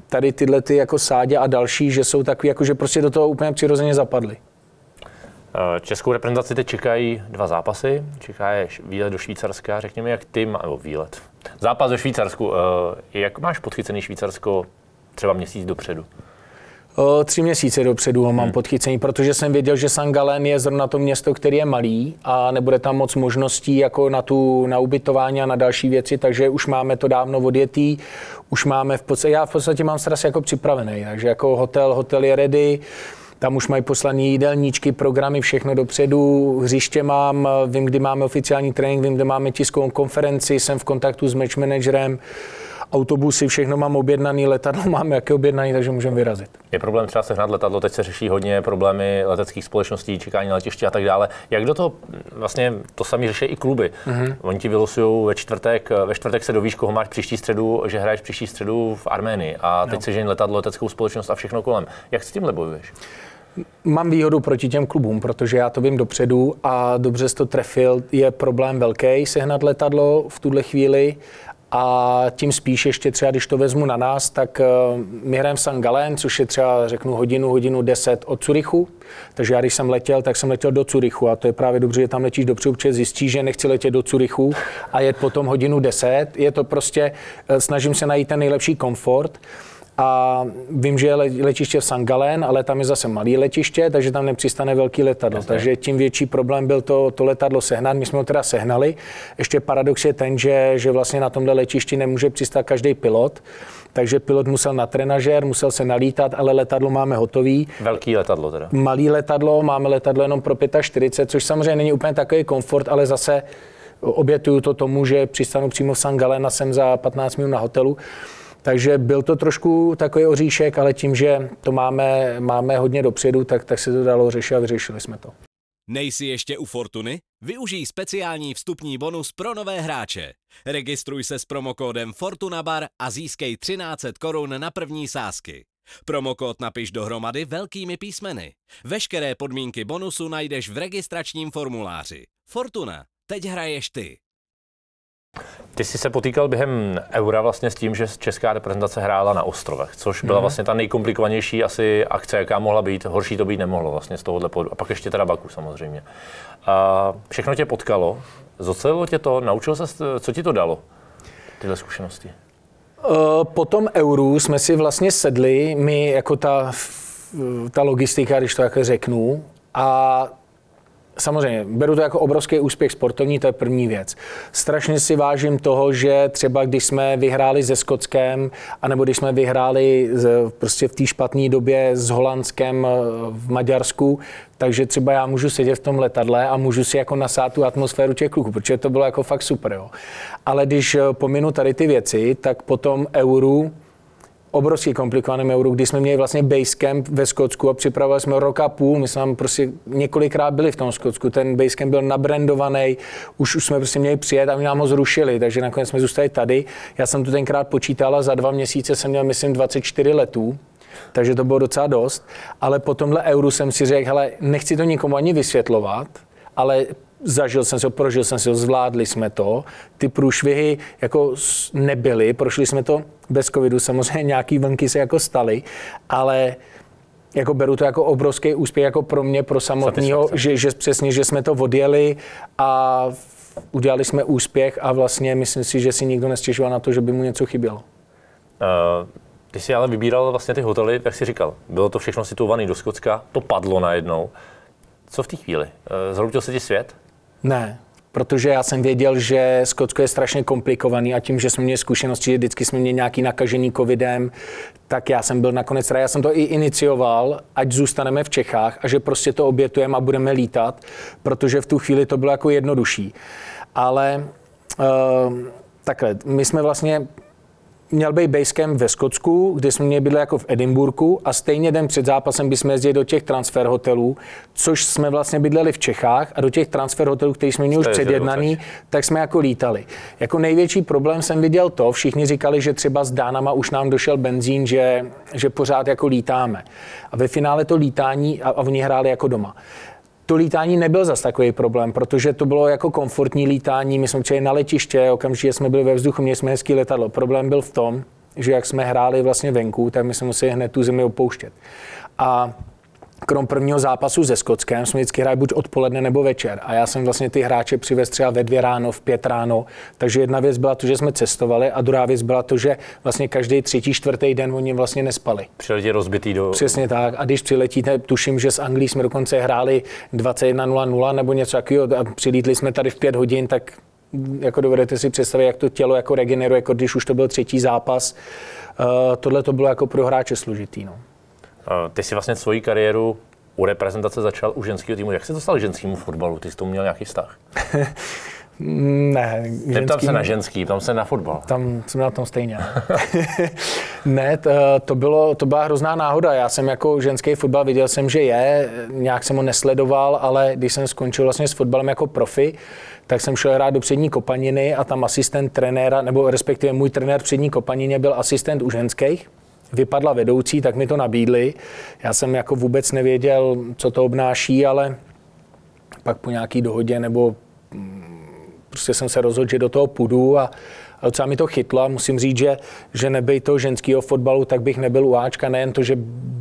tady tyhle ty jako Sádě a další, že jsou takový, jako že prostě do toho úplně přirozeně zapadly.
Eh, českou reprezentaci teď čekají dva zápasy. Čeká je výlet do Švýcarska. Řekněme, jak ty, nebo výlet. Zápas do Švýcarsku. Eh, jak máš podchycený Švýcarsko třeba měsíc dopředu?
Tři měsíce dopředu ho mám hmm. podchycený, protože jsem věděl, že Sangalen je zrovna to město, který je malý a nebude tam moc možností jako na, tu, na ubytování a na další věci, takže už máme to dávno odjetý, už máme v podstatě, já v podstatě mám stres jako připravený, takže jako hotel, hotel je ready, Tam už mají poslaný jídelníčky, programy, všechno dopředu. Hřiště mám, vím, kdy máme oficiální trénink, vím, kde máme tiskovou konferenci, jsem v kontaktu s match managerem autobusy, všechno mám objednaný, letadlo mám jaké objednaný, takže můžeme vyrazit.
Je problém třeba sehnat letadlo, teď se řeší hodně problémy leteckých společností, čekání na letiště a tak dále. Jak do toho vlastně to sami řeší i kluby? Mm-hmm. Oni ti vylosují ve čtvrtek, ve čtvrtek se dovíš, koho máš příští středu, že hraješ příští středu v Arménii a teď no. se žení letadlo, leteckou společnost a všechno kolem. Jak s tím bojuješ?
Mám výhodu proti těm klubům, protože já to vím dopředu a dobře jsi to trefil. Je problém velký sehnat letadlo v tuhle chvíli a tím spíš ještě třeba, když to vezmu na nás, tak eh, my hrajeme v St. Gallen, což je třeba, řeknu, hodinu, hodinu 10 od Curychu. Takže já, když jsem letěl, tak jsem letěl do Curychu a to je právě dobře, že tam letíš dopředu, protože zjistíš, že nechci letět do Curychu a jet potom hodinu 10. Je to prostě, eh, snažím se najít ten nejlepší komfort a vím, že je letiště v St. Gallen, ale tam je zase malé letiště, takže tam nepřistane velký letadlo. Jasně. Takže tím větší problém byl to, to letadlo sehnat. My jsme ho teda sehnali. Ještě paradox je ten, že, že vlastně na tomhle letišti nemůže přistát každý pilot. Takže pilot musel na trenažér, musel se nalítat, ale letadlo máme hotový.
Velký letadlo teda.
Malý letadlo, máme letadlo jenom pro 45, což samozřejmě není úplně takový komfort, ale zase obětuju to tomu, že přistanu přímo v St. Gallen a jsem za 15 minut na hotelu. Takže byl to trošku takový oříšek, ale tím, že to máme, máme hodně dopředu, tak, tak se to dalo řešit a vyřešili jsme to.
Nejsi ještě u Fortuny? Využij speciální vstupní bonus pro nové hráče. Registruj se s promokódem FortunaBar a získej 1300 korun na první sázky. Promokód napiš dohromady velkými písmeny. Veškeré podmínky bonusu najdeš v registračním formuláři. Fortuna. Teď hraješ ty.
Ty jsi se potýkal během Eura vlastně s tím, že česká reprezentace hrála na ostrovech, což byla mm. vlastně ta nejkomplikovanější asi akce, jaká mohla být. Horší to být nemohlo vlastně z tohohle pohledu. A pak ještě teda Baku samozřejmě. A všechno tě potkalo, zocelilo tě to, naučil se, co ti to dalo, tyhle zkušenosti?
Eh, po tom euru jsme si vlastně sedli, my jako ta, ta logistika, když to takhle řeknu, a Samozřejmě, beru to jako obrovský úspěch sportovní, to je první věc. Strašně si vážím toho, že třeba když jsme vyhráli se Skotskem, anebo když jsme vyhráli prostě v té špatné době s Holandskem eh, v Maďarsku, takže třeba já můžu sedět v tom letadle a můžu si jako nasát tu atmosféru těch kluků, protože to bylo jako fakt super. Jo. Ale když eh, pominu tady ty věci, tak potom euru obrovský komplikovaném euru, kdy jsme měli vlastně basecamp ve Skotsku a připravovali jsme rok a půl. My jsme prostě několikrát byli v tom Skotsku. Ten basecamp byl nabrandovaný, už, už jsme prostě měli přijet a my nám ho zrušili, takže nakonec jsme zůstali tady. Já jsem tu tenkrát počítal a za dva měsíce jsem měl, myslím, 24 letů, takže to bylo docela dost. Ale po tomhle euru jsem si řekl, hele, nechci to nikomu ani vysvětlovat, ale zažil jsem si ho, prožil jsem si ho, zvládli jsme to. Ty průšvihy jako nebyly, prošli jsme to bez covidu, samozřejmě nějaký vlnky se jako staly, ale jako beru to jako obrovský úspěch jako pro mě, pro samotného, že, že přesně, že jsme to odjeli a udělali jsme úspěch a vlastně myslím si, že si nikdo nestěžoval na to, že by mu něco chybělo. Uh,
ty jsi ale vybíral vlastně ty hotely, jak jsi říkal, bylo to všechno situované do Skotska, to padlo najednou. Co v té chvíli? Uh, zhroutil se ti svět?
Ne, protože já jsem věděl, že Skotsko je strašně komplikovaný a tím, že jsme měli zkušenosti, že vždycky jsme měli nějaký nakažený covidem, tak já jsem byl nakonec Já jsem to i inicioval, ať zůstaneme v Čechách a že prostě to obětujeme a budeme lítat, protože v tu chvíli to bylo jako jednodušší. Ale uh, takhle, my jsme vlastně měl být basecamp ve Skotsku, kde jsme měli bydlet jako v Edinburgu a stejně den před zápasem bychom jezdili do těch transfer hotelů, což jsme vlastně bydleli v Čechách a do těch transfer hotelů, který jsme měli už předjednaný, tak jsme jako lítali. Jako největší problém jsem viděl to, všichni říkali, že třeba s Dánama už nám došel benzín, že, že pořád jako lítáme. A ve finále to lítání, a, a oni hráli jako doma to lítání nebyl zas takový problém, protože to bylo jako komfortní lítání. My jsme přijeli na letiště, okamžitě jsme byli ve vzduchu, měli jsme hezký letadlo. Problém byl v tom, že jak jsme hráli vlastně venku, tak my jsme museli hned tu zemi opouštět. A krom prvního zápasu se Skotskem jsme vždycky hráli buď odpoledne nebo večer. A já jsem vlastně ty hráče přivez třeba ve dvě ráno, v pět ráno. Takže jedna věc byla to, že jsme cestovali a druhá věc byla to, že vlastně každý třetí, čtvrtý den oni vlastně nespali.
Přiletí rozbitý do...
Přesně tak. A když přiletíte, tuším, že s Anglií jsme dokonce hráli 21.00 nebo něco takového a přilítli jsme tady v pět hodin, tak jako dovedete si představit, jak to tělo jako regeneruje, jako když už to byl třetí zápas. Uh, tohle to bylo jako pro hráče složitý. No.
Ty si vlastně svoji kariéru u reprezentace začal u ženského týmu. Jak se dostal k ženskému fotbalu? Ty jsi tomu měl nějaký vztah?
ne.
Neptám se na ženský, tam se na fotbal.
Tam jsem na tom stejně. ne, to, to, bylo, to byla hrozná náhoda. Já jsem jako ženský fotbal viděl jsem, že je, nějak jsem ho nesledoval, ale když jsem skončil vlastně s fotbalem jako profi, tak jsem šel hrát do přední kopaniny a tam asistent trenéra, nebo respektive můj trenér v přední kopanině byl asistent u ženských, vypadla vedoucí, tak mi to nabídli. Já jsem jako vůbec nevěděl, co to obnáší, ale pak po nějaký dohodě nebo mm, prostě jsem se rozhodl, že do toho půjdu a, docela mi to chytlo a musím říct, že, že nebej to ženského fotbalu, tak bych nebyl u Ačka. Nejen to, že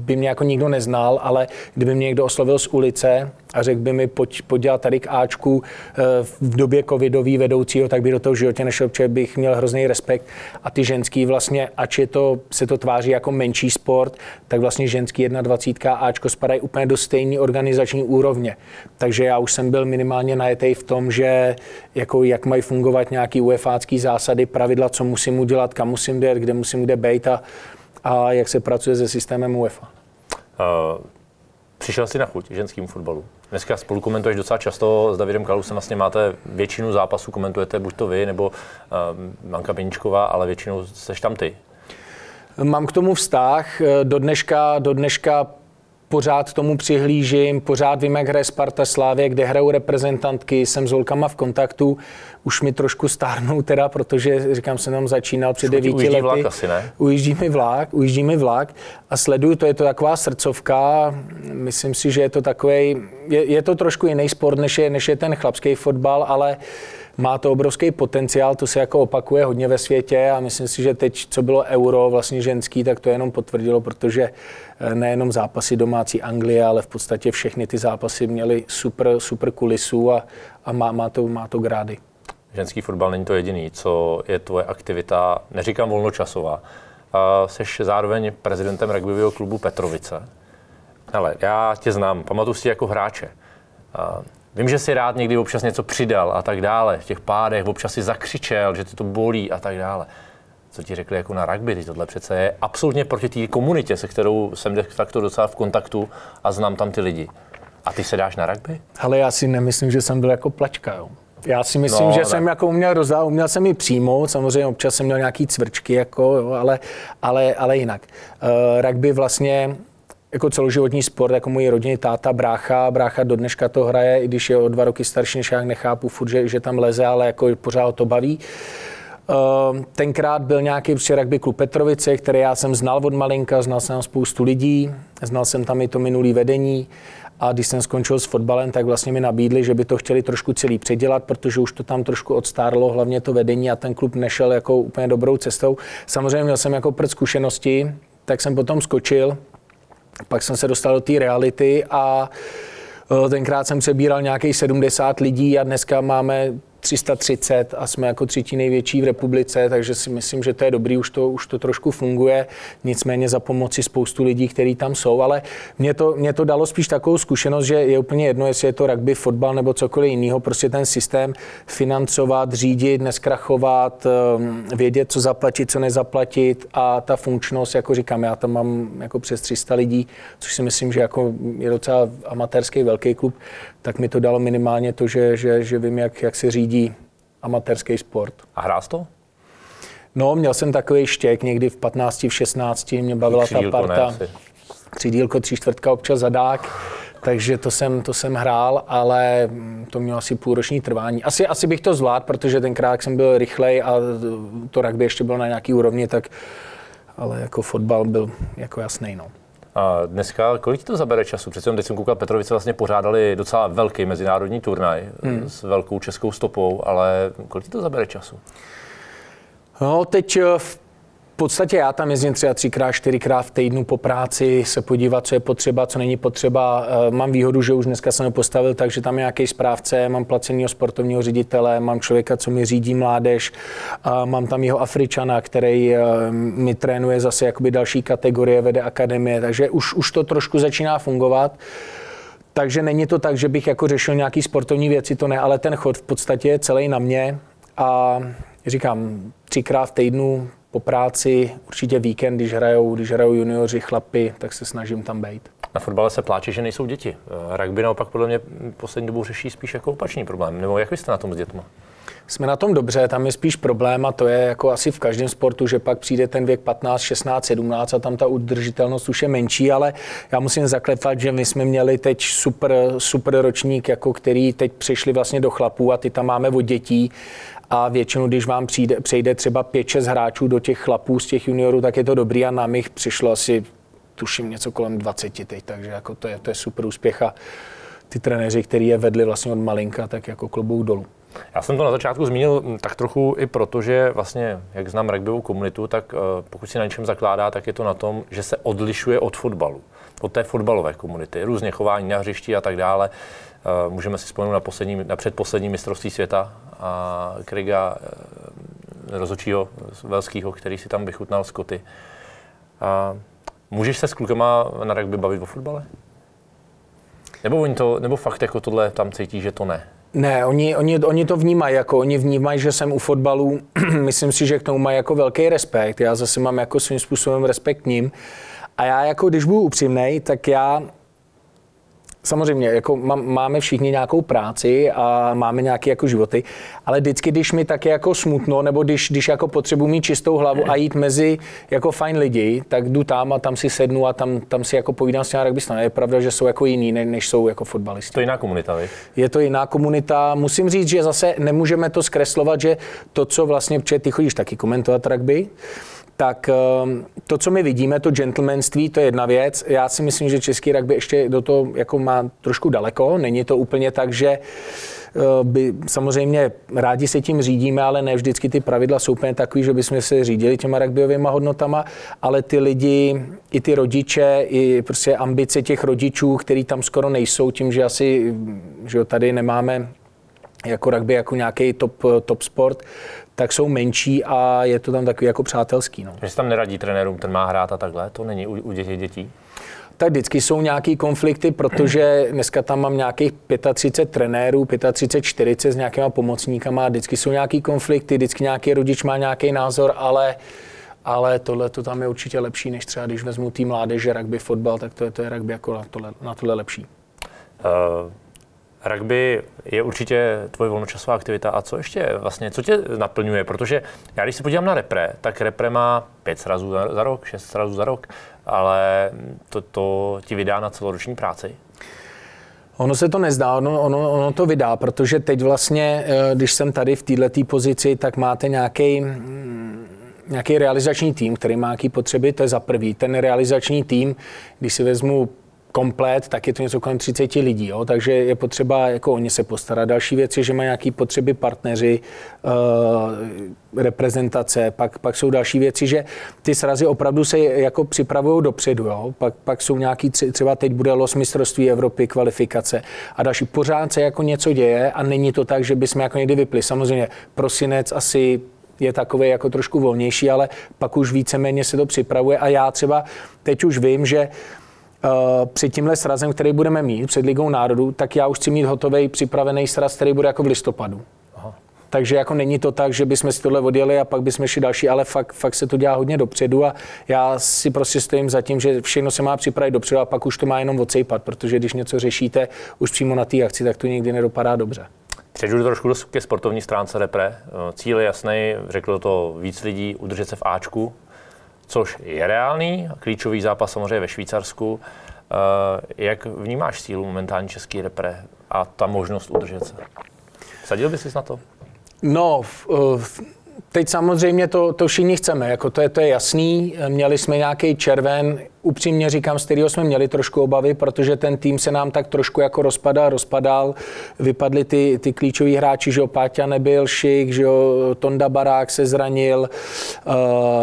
by mě jako nikdo neznal, ale kdyby mě někdo oslovil z ulice a řekl by mi, pojď, pojď dělat tady k Ačku eh, v době covidový vedoucího, tak by do toho životě nešel, protože bych měl hrozný respekt. A ty ženský vlastně, ač je to, se to tváří jako menší sport, tak vlastně ženský 21 Ačko spadají úplně do stejné organizační úrovně. Takže já už jsem byl minimálně najetej v tom, že jako jak mají fungovat nějaký UEFácký zásady, pravidla, co musím udělat, kam musím jít, kde musím kde být a, a jak se pracuje se systémem UEFA. Uh,
přišel jsi na chuť ženským fotbalu. Dneska spolu komentuješ docela často s Davidem Kalusem, vlastně máte většinu zápasů, komentujete buď to vy nebo uh, Manka Peničková, ale většinou seš tam ty.
Mám k tomu vztah. Do dneška, do dneška pořád tomu přihlížím, pořád vím, jak hraje Sparta Slávě, kde hrajou reprezentantky, jsem s holkama v kontaktu, už mi trošku stárnou teda, protože říkám, jsem tam začínal před devíti lety.
Vlak asi, ne?
Ujíždí mi vlak, ujíždí mi vlak a sleduju, to je to taková srdcovka, myslím si, že je to takový, je, je, to trošku jiný sport, než je, než je ten chlapský fotbal, ale má to obrovský potenciál, to se jako opakuje hodně ve světě a myslím si, že teď, co bylo euro vlastně ženský, tak to jenom potvrdilo, protože eh, nejenom zápasy domácí Anglie, ale v podstatě všechny ty zápasy měly super, super kulisu a, a má, má, to, má to grády.
Ženský fotbal není to jediný, co je tvoje aktivita, neříkám volnočasová. Jsi zároveň prezidentem rugbyového klubu Petrovice. Ale já tě znám, pamatuju si jako hráče. Vím, že si rád někdy občas něco přidal a tak dále. V těch pádech občas si zakřičel, že ty to bolí a tak dále. Co ti řekli jako na rugby, ty tohle přece je absolutně proti té komunitě, se kterou jsem de facto docela v kontaktu a znám tam ty lidi. A ty se dáš na rugby?
Ale já si nemyslím, že jsem byl jako plačka. Jo. Já si myslím, no, že tak. jsem jako uměl rozdát, uměl jsem i přijmout, samozřejmě občas jsem měl nějaký cvrčky, jako, jo, ale, ale, ale jinak. Uh, rugby vlastně jako celoživotní sport, jako můj rodinný táta, brácha, brácha do dneška to hraje, i když je o dva roky starší než já, nechápu furt, že, že tam leze, ale jako pořád to baví. Ehm, tenkrát byl nějaký prostě rugby klub Petrovice, který já jsem znal od malinka, znal jsem spoustu lidí, znal jsem tam i to minulý vedení a když jsem skončil s fotbalem, tak vlastně mi nabídli, že by to chtěli trošku celý předělat, protože už to tam trošku odstárlo, hlavně to vedení a ten klub nešel jako úplně dobrou cestou. Samozřejmě měl jsem jako prd zkušenosti, tak jsem potom skočil, pak jsem se dostal do té reality a eh, tenkrát jsem přebíral nějakých 70 lidí a dneska máme 330 a jsme jako třetí největší v republice, takže si myslím, že to je dobrý, už to, už to trošku funguje, nicméně za pomoci spoustu lidí, kteří tam jsou, ale mě to, mě to dalo spíš takovou zkušenost, že je úplně jedno, jestli je to rugby, fotbal nebo cokoliv jiného, prostě ten systém financovat, řídit, neskrachovat, ehm, vědět, co zaplatit, co nezaplatit a ta funkčnost, jako říkám, já tam mám jako přes 300 lidí, což si myslím, že jako je docela amatérský velký klub, tak mi to dalo minimálně to, že, že, že vím, jak, jak se řídí amatérský sport.
A hrál to?
No, měl jsem takový štěk někdy v 15, v 16, mě bavila ta parta. Třídílko, tři čtvrtka, občas zadák. Takže to jsem, to jsem hrál, ale to mělo asi půlroční trvání. Asi, asi bych to zvládl, protože tenkrát, jak jsem byl rychlej a to rugby ještě bylo na nějaký úrovni, tak ale jako fotbal byl jako jasný. No.
A dneska, kolik ti to zabere času? Přece teď jsem koukal, Petrovice vlastně pořádali docela velký mezinárodní turnaj hmm. s velkou českou stopou, ale kolik ti to zabere času?
No, teď eh, v v podstatě já tam jezdím třeba třikrát, čtyřikrát v týdnu po práci se podívat, co je potřeba, co není potřeba. Eh, mám výhodu, že už dneska jsem ho postavil, takže tam je nějaký správce, mám placeného sportovního ředitele, mám člověka, co mi řídí mládež, mám tam jeho Afričana, který eh, mi trénuje zase jakoby další kategorie, vede akademie, takže už, už to trošku začíná fungovat. Takže není to tak, že bych jako řešil nějaký sportovní věci, to ne, ale ten chod v podstatě je celý na mě a říkám, třikrát v týdnu po práci, určitě víkend, když hrajou, když hrajou junioři, chlapy, tak se snažím tam být.
Na fotbale se pláče, že nejsou děti. Rugby naopak podle mě poslední dobou řeší spíš jako opačný problém. Nebo jak vy jste na tom s dětma?
jsme na tom dobře, tam je spíš problém a to je jako asi v každém sportu, že pak přijde ten věk 15, 16, 17 a tam ta udržitelnost už je menší, ale já musím zaklepat, že my jsme měli teď super, super ročník, jako který teď přišli vlastně do chlapů a ty tam máme od dětí a většinou, když vám přijde, přejde třeba 5-6 hráčů do těch chlapů z těch juniorů, tak je to dobrý. A nám jich přišlo asi tuším něco kolem 20 teď, takže jako to je, to je super úspěch. A ty trenéři, který je vedli vlastně od malinka, tak jako klobouk dolů.
Já jsem to na začátku zmínil tak trochu i proto, že vlastně, jak znám rugbyovou komunitu, tak eh, pokud si na něčem zakládá, tak je to na tom, že se odlišuje od fotbalu, od té fotbalové komunity, různě chování na hřišti a tak dále. Eh, můžeme si vzpomenout na, poslední, na předposlední mistrovství světa a Kriga eh, rozhodčího velského, který si tam vychutnal Skoty. A můžeš se s klukama na rugby bavit o fotbale? Nebo, oni to, nebo fakt jako tohle tam cítí, že to ne?
Ne, oni, oni, oni to vnímají, jako oni vnímají, že jsem u fotbalu, myslím si, že k tomu mají jako velký respekt, já zase mám jako svým způsobem respekt k ním. A já jako, když budu upřímnej, tak já samozřejmě, jako máme všichni nějakou práci a máme nějaké jako životy, ale vždycky, když mi tak jako smutno, nebo když, když jako potřebuji mít čistou hlavu a jít mezi jako fajn lidi, tak jdu tam a tam si sednu a tam, tam si jako povídám s těmi rugbystami. Je pravda, že jsou jako jiný, ne, než jsou jako fotbalisti.
To je jiná komunita, vy?
Je to jiná komunita. Musím říct, že zase nemůžeme to zkreslovat, že to, co vlastně, protože ty chodíš taky komentovat rugby, tak ehm, to, co my vidíme, to gentlemanství, to je jedna věc. Já si myslím, že český rugby ještě do toho jako má trošku daleko. Není to úplně tak, že eh, by, samozřejmě rádi se tím řídíme, ale ne vždycky ty pravidla jsou úplně takový, že bychom se řídili těma rugbyovými hodnotama, ale ty lidi, i ty rodiče, i prostě ambice těch rodičů, který tam skoro nejsou, tím, že asi že tady nemáme jako rugby jako nějaký top, top sport, tak jsou menší a je to tam takový jako přátelský. No.
Že se tam neradí trenérům, ten má hrát a takhle, to není u, u dětí dětí?
Tak vždycky jsou nějaký konflikty, protože dneska tam mám nějakých 35 trenérů, 35, 40 s nějakýma pomocníkama, vždycky jsou nějaký konflikty, vždycky nějaký rodič má nějaký názor, ale ale tohle to tam je určitě lepší, než třeba když vezmu tým mládeže, rugby, fotbal, tak to je, to je rugby jako na tohle, na tohle lepší. Uh,
Rugby je určitě tvoje volnočasová aktivita. A co ještě vlastně, co tě naplňuje? Protože já když se podívám na repre, tak repre má pět srazů za, rok, šest srazů za rok, ale to, to ti vydá na celoroční práci.
Ono se to nezdá, ono, ono, ono to vydá, protože teď vlastně, eh, když jsem tady v této pozici, tak máte nějaký mm, nějaký realizační tým, který má nějaké potřeby, to je za prvý. Ten realizační tým, když si vezmu komplet, tak je to něco kolem 30 lidí, jo? takže je potřeba jako o ně se postarat. Další věc je, že mají nějaké potřeby partneři, uh, reprezentace, pak, pak jsou další věci, že ty srazy opravdu se jako připravují dopředu, jo? Pak, pak jsou nějaký, třeba teď bude los mistrovství Evropy, kvalifikace a další. Pořád se jako něco děje a není to tak, že bychom jako někdy vypli. Samozřejmě prosinec asi je takový jako trošku volnější, ale pak už víceméně se to připravuje a já třeba teď už vím, že uh, před tímhle srazem, který budeme mít před Ligou národů, tak já už chci mít hotový připravený sraz, který bude jako v listopadu. Aha. Takže jako není to tak, že bychom si tohle odjeli a pak bychom šli další, ale fakt, fakt se to dělá hodně dopředu a já si prostě stojím za tím, že všechno se má připravit dopředu a pak už to má jenom odsejpat, protože když něco řešíte už přímo na té akci, tak to nikdy nedopadá dobře.
Přejdu trošku ke sportovní stránce repre. Eh, cíl je jasný, řeklo to víc lidí, udržet se v Ačku, což je reálný. Klíčový zápas samozřejmě ve Švýcarsku. Eh, jak vnímáš sílu momentální český repre a ta možnost udržet se? Sadil bys na to?
No, teď samozřejmě to, to všichni chceme, jako to je, to je jasný. Měli jsme nějaký červen, upřímně říkám, z kterého jsme měli trošku obavy, protože ten tým se nám tak trošku jako rozpadal, rozpadal. Vypadli ty, ty klíčoví hráči, že jo, Páťa nebyl, Šik, že jo, Tonda Barák se zranil, uh,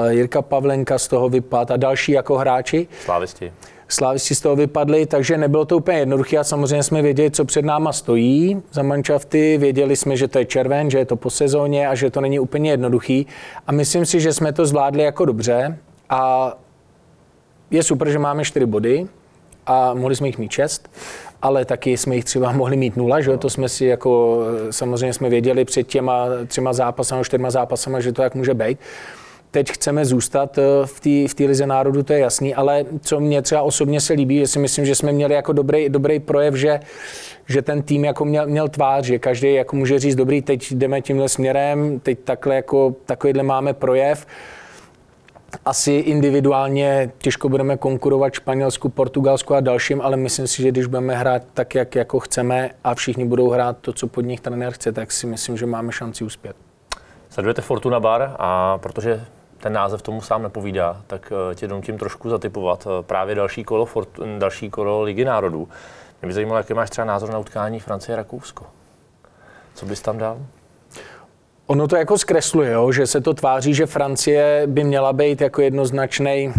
Jirka Pavlenka z toho vypad a další jako hráči.
Slávisti.
Slávisti z toho vypadli, takže nebylo to úplně jednoduché a samozřejmě jsme věděli, co před náma stojí za manšafty, věděli jsme, že to je červen, že je to po sezóně a že to není úplně jednoduchý. A myslím si, že jsme to zvládli jako dobře. A je super, že máme čtyři body a mohli jsme jich mít šest, ale taky jsme jich třeba mohli mít nula, že to jsme si jako, samozřejmě jsme věděli před těma třema zápasama, čtyřma zápasama, že to jak může být. Teď chceme zůstat eh, v té v lize národu, to je jasný, ale co mě třeba osobně se líbí, že si myslím, že jsme měli jako dobrý, dobrý projev, že, že ten tým jako měl, měl tvář, že každý jako může říct, dobrý, teď jdeme tímhle směrem, teď takhle jako, takovýhle máme projev. Asi individuálně těžko budeme konkurovat Španělsku, Portugalsku a dalším, ale myslím si, že když budeme hrát tak, jak jako chceme a všichni budou hrát to, co pod nich trenér chce, tak si myslím, že máme šanci uspět.
Sledujete Fortuna Bar a protože ten název tomu sám nepovídá, tak eh, tě tím trošku zatypovat. Eh, právě další kolo, další kolo Ligy národů. Mě by zajímalo, jaký máš třeba názor na utkání Francie-Rakousko. Co bys tam dal?
Ono to jako zkresluje, jo? že se to tváří, že Francie by měla být jako jednoznačný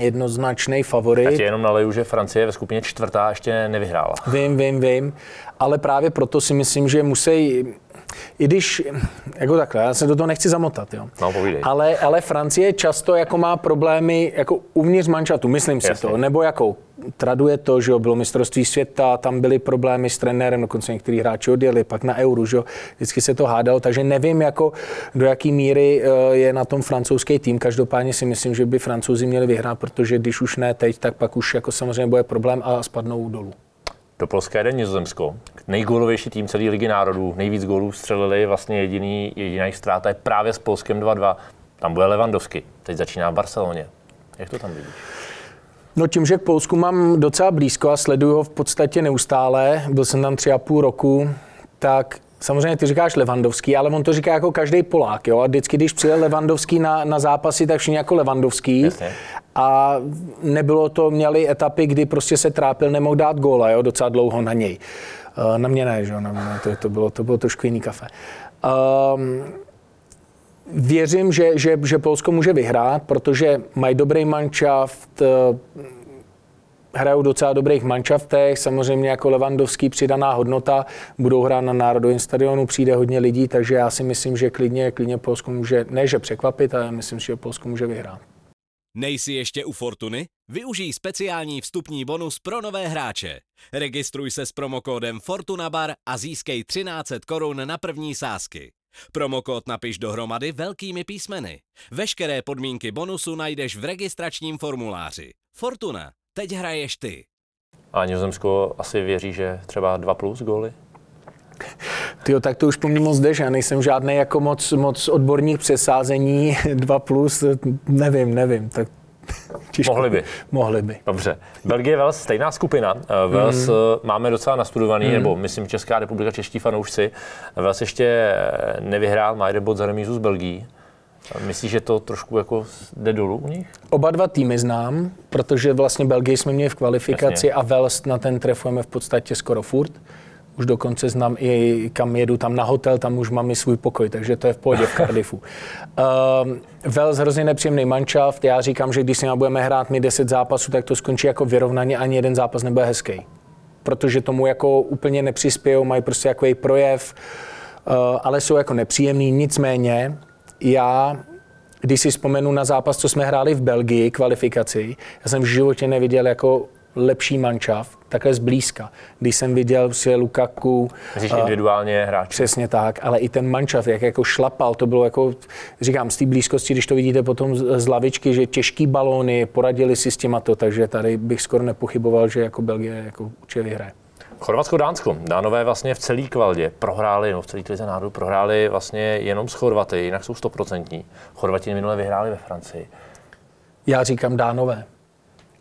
jednoznačný favorit.
Já ti jenom naleju, že Francie ve skupině čtvrtá ještě nevyhrála.
Vím, vím, vím. Ale právě proto si myslím, že musí i když, jako takhle, já se do toho nechci zamotat, jo.
No,
ale, ale Francie často jako má problémy jako uvnitř manšatu, myslím si Jasně. to, nebo jako traduje to, že jo, bylo mistrovství světa, tam byly problémy s trenérem, dokonce některý hráči odjeli, pak na euro, že jo, vždycky se to hádalo, takže nevím, jako do jaký míry eh, je na tom francouzský tým. Každopádně si myslím, že by francouzi měli vyhrát, protože když už ne teď, tak pak už jako samozřejmě bude problém a spadnou dolů.
Do Polska jede Nizozemsko. Nejgólovější tým celé ligy národů. Nejvíc gólů střelili, vlastně jediný, jediná jejich ztráta je právě s Polskem 2-2. Tam bude Levandovský. Teď začíná v Barceloně. Jak to tam vidíš?
No tím, že k Polsku mám docela blízko a sleduju ho v podstatě neustále, byl jsem tam tři a půl roku, tak Samozřejmě ty říkáš Levandovský, ale on to říká jako každý Polák. Jo? A vždycky, když přijel Levandovský na, na zápasy, tak všichni jako Levandovský. Jasně. A nebylo to, měli etapy, kdy prostě se trápil, nemohl dát góla, jo? docela dlouho na něj. Uh, na mě ne, že? Na mě, to, to, bylo, to bylo trošku jiný kafe. Um, věřím, že, že, že Polsko může vyhrát, protože mají dobrý manšaft, hrajou docela dobrých manšaftech, samozřejmě jako Levandovský přidaná hodnota, budou hrát na Národovém stadionu, přijde hodně lidí, takže já si myslím, že klidně, klidně Polsko může, ne že překvapit, ale myslím si, že Polsko může vyhrát.
Nejsi ještě u Fortuny? Využij speciální vstupní bonus pro nové hráče. Registruj se s promokódem FortunaBar a získej 1300 korun na první sázky. Promokód napiš dohromady velkými písmeny. Veškeré podmínky bonusu najdeš v registračním formuláři. Fortuna. Teď hraješ ty.
A Nizozemsko asi věří, že třeba 2 plus góly?
Tyjo, tak to už po mně moc jde, že já nejsem žádný jako moc, moc odborník přesázení 2 plus, nevím, nevím, tak
Těžko. Mohli by.
Mohli by.
Dobře. Belgie, Wales, stejná skupina. Eh, Wales mm. máme docela nastudovaný, mm. nebo myslím Česká republika, čeští fanoušci. Wales ještě eh, nevyhrál, má jeden bod za remízu z Belgií. Myslíš, že to trošku jako jde dolů u nich?
Oba dva týmy znám, protože vlastně Belgii jsme měli v kvalifikaci Jasně. a Wales na ten trefujeme v podstatě skoro furt. Už dokonce znám i kam jedu tam na hotel, tam už mám i svůj pokoj, takže to je v pohodě v Cardiffu. Uh, Wales hrozně nepříjemný manšaft. Já říkám, že když si budeme hrát my 10 zápasů, tak to skončí jako vyrovnaně, ani jeden zápas nebude hezký. Protože tomu jako úplně nepřispějou, mají prostě takový projev, uh, ale jsou jako nepříjemný. Nicméně já, když si vzpomenu na zápas, co jsme hráli v Belgii, kvalifikaci, já jsem v životě neviděl jako lepší mančav, takhle zblízka. Když jsem viděl si Lukaku...
Myslíš uh, individuálně hráč.
Přesně tak, ale i ten mančav, jak jako šlapal, to bylo jako, říkám, z té blízkosti, když to vidíte potom z lavičky, že těžký balóny, poradili si s těma to, takže tady bych skoro nepochyboval, že jako Belgie jako určitě vyhraje.
Chorvatsko-Dánsko. Dánové vlastně v celý kvaldě prohráli, no v celý klize národů prohráli vlastně jenom s Chorvaty, jinak jsou stoprocentní. Chorvati minule vyhráli ve Francii.
Já říkám Dánové.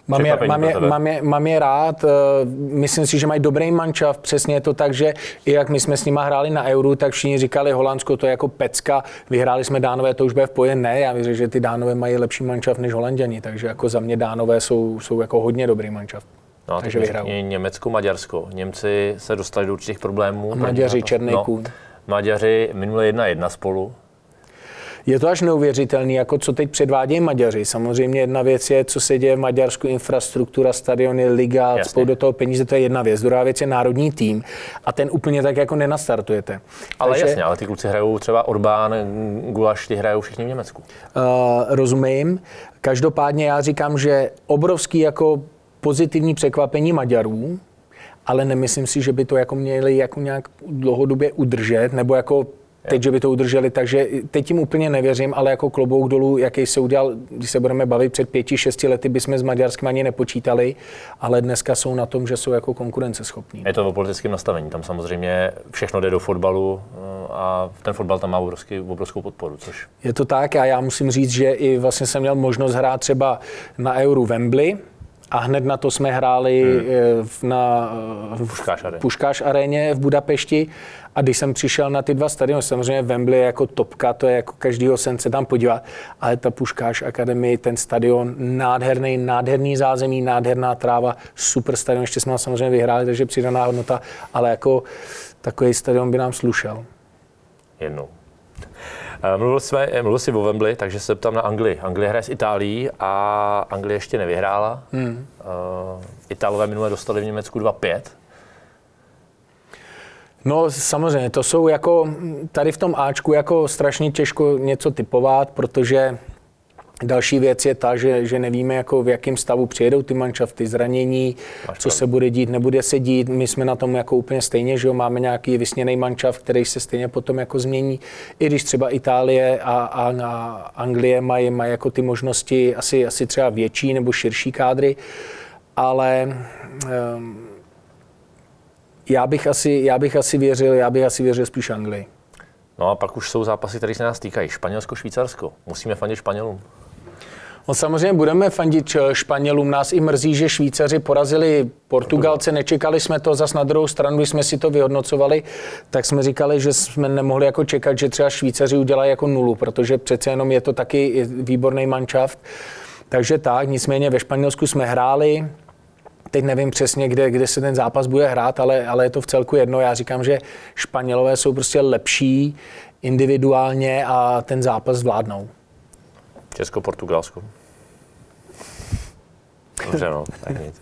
Mám je, mám, je, mám, je, mám je rád, eh, myslím si, že mají dobrý mančav, přesně je to tak, že i jak my jsme s nimi hráli na Euro, tak všichni říkali, Holandsko to je jako pecka, vyhráli jsme Dánové, to už bude v poje. Ne, já věřím, že ty Dánové mají lepší mančav než Holanděni, takže jako za mě Dánové jsou, jsou jako hodně dobrý mančav.
No, takže vyhrál. Německo, Maďarsko. Němci se dostali do určitých problémů. A
Maďaři, Černý no,
Maďaři minule jedna jedna spolu.
Je to až neuvěřitelný, jako co teď předvádějí Maďaři. Samozřejmě jedna věc je, co se děje v Maďarsku, infrastruktura, stadiony, liga, spou do toho peníze, to je jedna věc. Druhá věc je národní tým a ten úplně tak jako nenastartujete.
Ale Takže, jasně, ale ty kluci hrajou třeba Orbán, Gulaš, ty hrajou všichni v Německu. Uh,
rozumím. Každopádně já říkám, že obrovský jako pozitivní překvapení Maďarů, ale nemyslím si, že by to jako měli jako nějak dlouhodobě udržet, nebo jako teď, že by to udrželi, takže teď tím úplně nevěřím, ale jako klobouk dolů, jaký se udělal, když se budeme bavit před pěti, šesti lety, bychom s Maďarskem ani nepočítali, ale dneska jsou na tom, že jsou jako konkurenceschopní.
Je to o politickém nastavení, tam samozřejmě všechno jde do fotbalu eh, a ten fotbal tam má obrovský, obrovskou podporu, což...
Je to tak a já musím říct, že i vlastně jsem měl možnost hrát třeba na Euro Wembley, a hned na to jsme hráli hmm. Eh, na
v Puškáš,
Puškáš aréně v Budapešti a když jsem přišel na ty dva stadiony, samozřejmě Wembley je jako topka, to je jako každýho sen se tam podívat, ale ta Puškáš Akademie, ten stadion, nádherný, nádherný zázemí, nádherná tráva, super stadion, ještě jsme samozřejmě vyhráli, takže přidaná hodnota, ale jako takový stadion by nám slušel.
Jednou. Eh, mluvil, jsme, eh, mluvil jsi o Wembley, takže se ptám na Anglii. Anglie hraje s Itálií a Anglie ještě nevyhrála. Hmm. Uh, Italové minule dostali v Německu 2-5.
No samozřejmě, to jsou jako tady v tom Ačku jako strašně těžko něco typovat, protože Další věc je ta, že, že nevíme, jako v jakém stavu přijedou ty manšafty, zranění, Máš co se bude dít, nebude se dít. My jsme na tom jako úplně stejně, že jo, máme nějaký vysněný manšaft, který se stejně potom jako změní. I když třeba Itálie a, a, a Anglie mají, mají jako ty možnosti asi, asi třeba větší nebo širší kádry, ale um, já bych, asi, já bych asi věřil, já bych asi věřil spíš Anglii.
No a pak už jsou zápasy, které se nás týkají. Španělsko, Švýcarsko. Musíme fandit Španělům.
No samozřejmě budeme fandit Španělům. Nás i mrzí, že Švýcaři porazili Portugalce. Nečekali jsme to, zas na druhou stranu, když jsme si to vyhodnocovali, tak jsme říkali, že jsme nemohli jako čekat, že třeba Švýcaři udělají jako nulu, protože přece jenom je to taky výborný manšaft. Takže tak, nicméně ve Španělsku jsme hráli, teď nevím přesně, kde, kde se ten zápas bude hrát, ale, ale je to v celku jedno. Já říkám, že Španělové jsou prostě lepší individuálně a ten zápas zvládnou.
Česko-Portugalsko. Dobře, no, tak nic.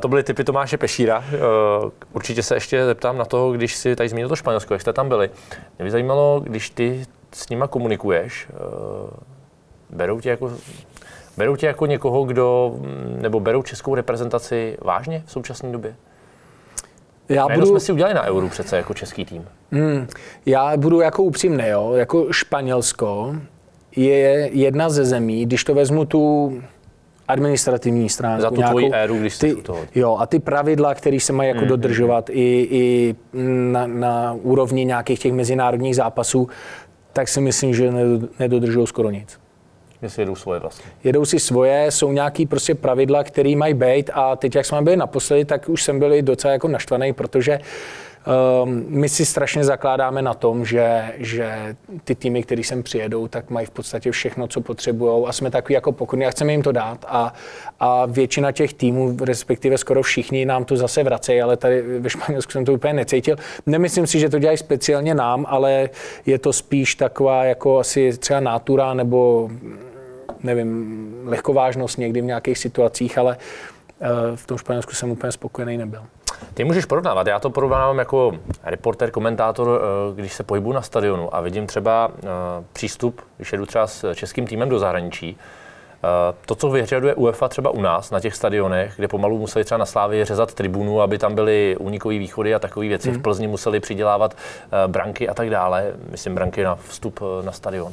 To byly typy Tomáše Pešíra. Určitě se ještě zeptám na to, když si tady zmínil to Španělsko, jak jste tam byli. Mě by zajímalo, když ty s nima komunikuješ, berou tě jako, berou tě jako někoho, kdo, nebo berou českou reprezentaci vážně v současné době? Já budu... jsme si udělali na Euro přece jako český tým. Hmm,
já budu jako upřímný, jo. Jako Španělsko je jedna ze zemí, když to vezmu tu administrativní stránku.
Za tu nějakou, tvoji éru, když
ty,
toho.
Jo, a ty pravidla, které se mají jako hmm, dodržovat hmm. i, i na, na úrovni nějakých těch mezinárodních zápasů, tak si myslím, že nedodržují skoro nic.
Že si jedou svoje vlastně.
Jedou si svoje, jsou nějaký prostě pravidla, které mají být a teď, jak jsme byli naposledy, tak už jsem byl docela jako naštvaný, protože uh, my si strašně zakládáme na tom, že, že ty týmy, které sem přijedou, tak mají v podstatě všechno, co potřebují a jsme takový jako pokorní a chceme jim to dát. A, a většina těch týmů, respektive skoro všichni, nám to zase vracejí, ale tady ve Španělsku jsem to úplně necítil. Nemyslím si, že to dělají speciálně nám, ale je to spíš taková jako asi třeba nátura nebo nevím, lehkovážnost někdy v nějakých situacích, ale uh, v tom Španělsku jsem úplně spokojený nebyl.
Ty můžeš porovnávat. Já to porovnávám jako reporter, komentátor, eh, když se pohybuju na stadionu a vidím třeba eh, přístup, když jedu třeba s českým týmem do zahraničí, eh, to, co vyřaduje UEFA třeba u nás na těch stadionech, kde pomalu museli třeba na Slávě řezat tribunu, aby tam byly únikové východy a takové věci. Hmm. V Plzni museli přidělávat branky a tak dále, myslím branky na vstup na stadion.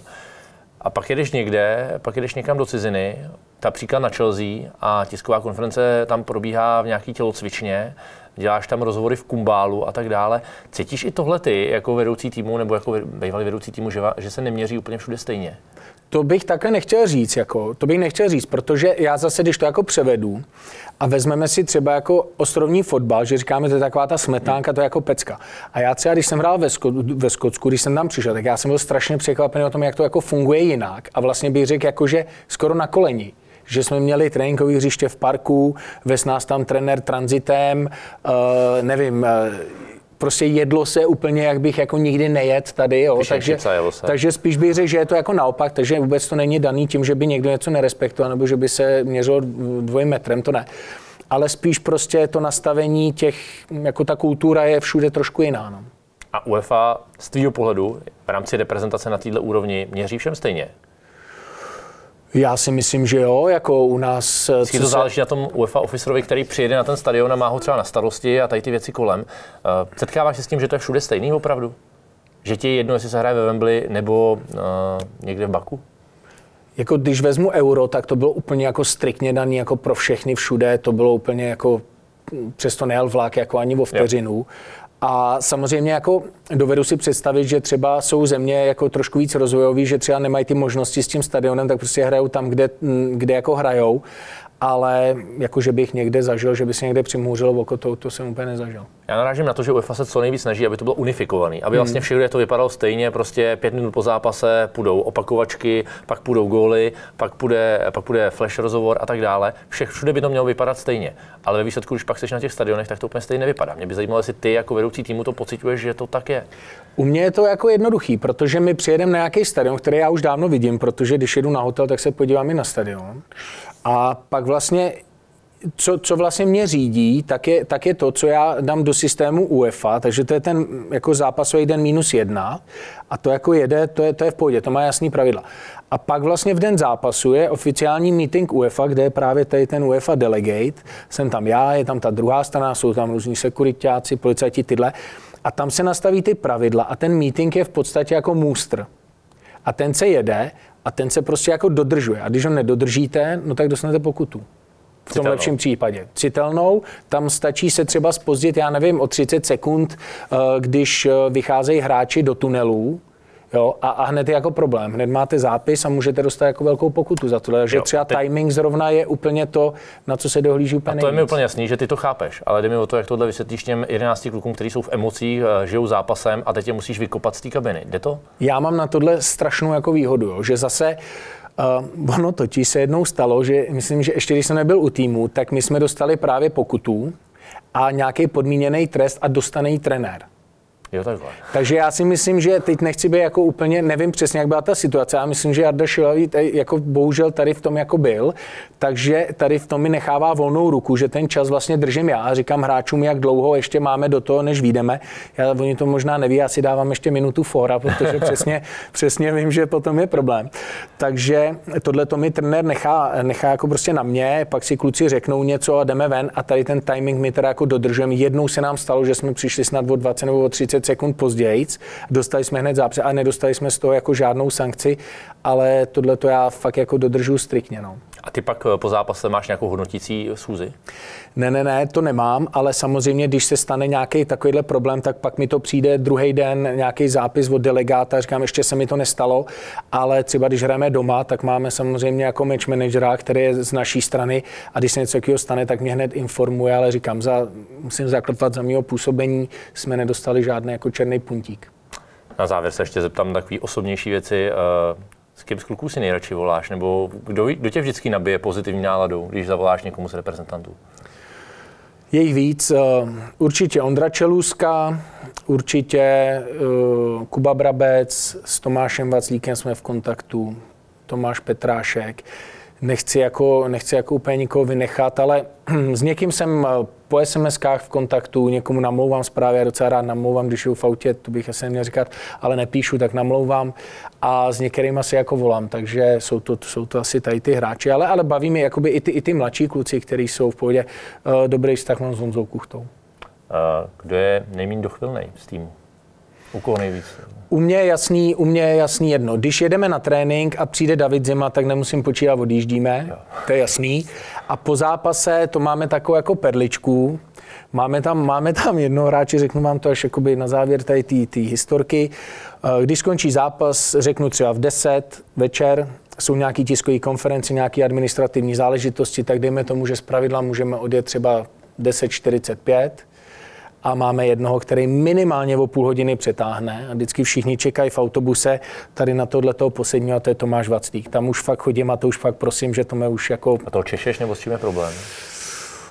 A pak jedeš někde, pak jedeš někam do ciziny, ta příklad na Chelsea a tisková konference tam probíhá v nějaký tělocvičně, děláš tam rozhovory v kumbálu a tak dále. Cítíš i tohle ty jako vedoucí týmu nebo jako bývalý vedoucí týmu, že, že se neměří úplně všude stejně?
To bych také nechtěl říct, jako, to bych nechtěl říct, protože já zase, když to jako převedu a vezmeme si třeba jako ostrovní fotbal, že říkáme, to je taková ta smetánka, to je jako pecka. A já třeba, když jsem hrál ve, Sko- ve Skotsku, když jsem tam přišel, tak já jsem byl strašně překvapený o tom, jak to jako funguje jinak. A vlastně bych řekl, jako, že skoro na koleni že jsme měli tréninkové hřiště v parku, ves nás tam trenér transitem, uh, nevím, uh, prostě jedlo se úplně, jak bych jako nikdy nejet tady, jo. takže, takže spíš bych řekl, že je to jako naopak, takže vůbec to není daný tím, že by někdo něco nerespektoval, nebo že by se měřilo dvojím metrem, to ne. Ale spíš prostě to nastavení těch, jako ta kultura je všude trošku jiná. No.
A UEFA z tvého pohledu v rámci reprezentace na této úrovni měří všem stejně?
Já si myslím, že jo, jako u nás...
Vždycky to se... záleží na tom UEFA officerovi, který přijede na ten stadion a má ho třeba na starosti a tady ty věci kolem. Uh, setkáváš se s tím, že to je všude stejný opravdu? Že ti je jedno, jestli se hraje ve Wembley nebo uh, někde v Baku?
Jako když vezmu euro, tak to bylo úplně jako striktně daný jako pro všechny všude, to bylo úplně jako přesto nejel vlak jako ani o vteřinu. Jo. A samozřejmě jako dovedu si představit, že třeba jsou země jako trošku víc rozvojový, že třeba nemají ty možnosti s tím stadionem, tak prostě hrajou tam, kde, kde jako hrajou ale jako, že bych někde zažil, že by se někde přimůřilo oko, to, to jsem úplně nezažil.
Já narážím na to, že UEFA se co nejvíc snaží, aby to bylo unifikovaný, aby vlastně hmm. všude to vypadalo stejně, prostě pět minut po zápase půjdou opakovačky, pak půjdou góly, pak půjde, pak půjde flash rozhovor a tak dále. Všech, všude by to mělo vypadat stejně. Ale ve výsledku, když pak jsi na těch stadionech, tak to úplně stejně nevypadá. Mě by zajímalo, jestli ty jako vedoucí týmu to pocituješ, že to tak je.
U mě je to jako jednoduchý, protože my přijedeme na nějaký stadion, který já už dávno vidím, protože když jedu na hotel, tak se podívám i na stadion. A pak vlastně co, co vlastně mě řídí, tak je, tak je to, co já dám do systému UEFA, takže to je ten jako zápasový den minus jedna a to jako jede, to je, to je v pohodě, to má jasný pravidla. A pak vlastně v den zápasu je oficiální meeting UEFA, kde je právě tady ten UEFA delegate, jsem tam já, je tam ta druhá strana, jsou tam různí sekuritáci, policajti, tyhle. A tam se nastaví ty pravidla a ten meeting je v podstatě jako můstr. A ten se jede a ten se prostě jako dodržuje. A když ho nedodržíte, no tak dostanete pokutu. V tom Citelnou. lepším případě. Citelnou, tam stačí se třeba spozdit, já nevím, o 30 sekund, eh, když eh, vycházejí hráči do tunelů, Jo, a, a hned je jako problém. Hned máte zápis a můžete dostat jako velkou pokutu za to. Takže třeba teď... timing zrovna je úplně to, na co se dohlíží úplně
A to je mi úplně jasný, že ty to chápeš, ale jde mi o to, jak tohle vysvětlíš těm 11 klukům, kteří jsou v emocích, eh, žijou zápasem a teď je musíš vykopat z té kabiny. Jde to?
Já mám na tohle strašnou jako výhodu, jo, že zase Uh, ono totiž se jednou stalo, že myslím, že ještě když jsem nebyl u týmu, tak my jsme dostali právě pokutu a nějaký podmíněný trest a dostane jí trenér.
Jo, takhle.
Takže já si myslím, že teď nechci být jako úplně, nevím přesně, jak byla ta situace. Já myslím, že Jarda Šilavý jako bohužel tady v tom jako byl, takže tady v tom mi nechává volnou ruku, že ten čas vlastně držím já a říkám hráčům, jak dlouho ještě máme do toho, než vyjdeme. Já, oni to možná neví, já si dávám ještě minutu fora, protože přesně, přesně vím, že potom je problém. Takže tohle to mi trenér nechá, nechá jako prostě na mě, pak si kluci řeknou něco a jdeme ven a tady ten timing mi teda jako dodržujeme. Jednou se nám stalo, že jsme přišli snad o 20 nebo o 30 30 sekund později. Dostali jsme hned zápřed a nedostali jsme z toho jako žádnou sankci, ale tohle to já fakt jako dodržu striktně. No.
A ty pak eh, po zápase máš nějakou hodnotící schůzi?
Ne, ne, ne, to nemám, ale samozřejmě, když se stane nějaký takovýhle problém, tak pak mi to přijde druhý den nějaký zápis od delegáta, říkám, ještě se mi to nestalo, ale třeba když hrajeme doma, tak máme samozřejmě jako match managera, který je z naší strany a když se něco takového stane, tak mě hned informuje, ale říkám, za, musím zaklepat za mého působení, jsme nedostali žádný jako černý puntík.
Na závěr se ještě zeptám takové osobnější věci. S kým z kluků si nejradši voláš? Nebo kdo, kdo tě vždycky nabije pozitivní náladou, když zavoláš někomu z reprezentantů?
Je jich víc. Eh, určitě Ondra Čelůzka, určitě eh, Kuba Brabec, s Tomášem Vaclíkem jsme v kontaktu, Tomáš Petrášek nechci jako, nechci jako úplně nikoho vynechat, ale s někým jsem eh, po sms v kontaktu, někomu namlouvám zprávy, já docela rád namlouvám, když jdu v autě, to bych asi neměl říkat, ale nepíšu, tak namlouvám a s některými asi jako volám, takže jsou to, jsou to asi tady ty hráči, ale, ale baví mě jakoby i ty, i ty mladší kluci, kteří jsou v pohodě. Uh, dobrý vztah mám s Honzou Kuchtou. Uh,
kdo je nejméně dochvilný z týmu? U koho nejvíc?
U mě je jasný, u mě je jasný jedno. Když jedeme na trénink a přijde David Zima, tak nemusím počítat, odjíždíme. Jo. To je jasný. A po zápase to máme takovou jako perličku. Máme tam, máme tam jednoho hráče, řeknu vám to až jakoby na závěr tady té historky. Eh, když skončí zápas, řeknu třeba v 10 večer, jsou nějaké tiskové konference, nějaké administrativní záležitosti, tak dejme tomu, že z pravidla můžeme odjet třeba 10.45 a máme jednoho, který minimálně o půl hodiny přetáhne a vždycky všichni čekají v autobuse tady na tohle toho posledního, a to je Tomáš Vaclík. Tam už fakt chodím a to už fakt prosím, že to mě už jako...
A to češeš nebo s čím je problém?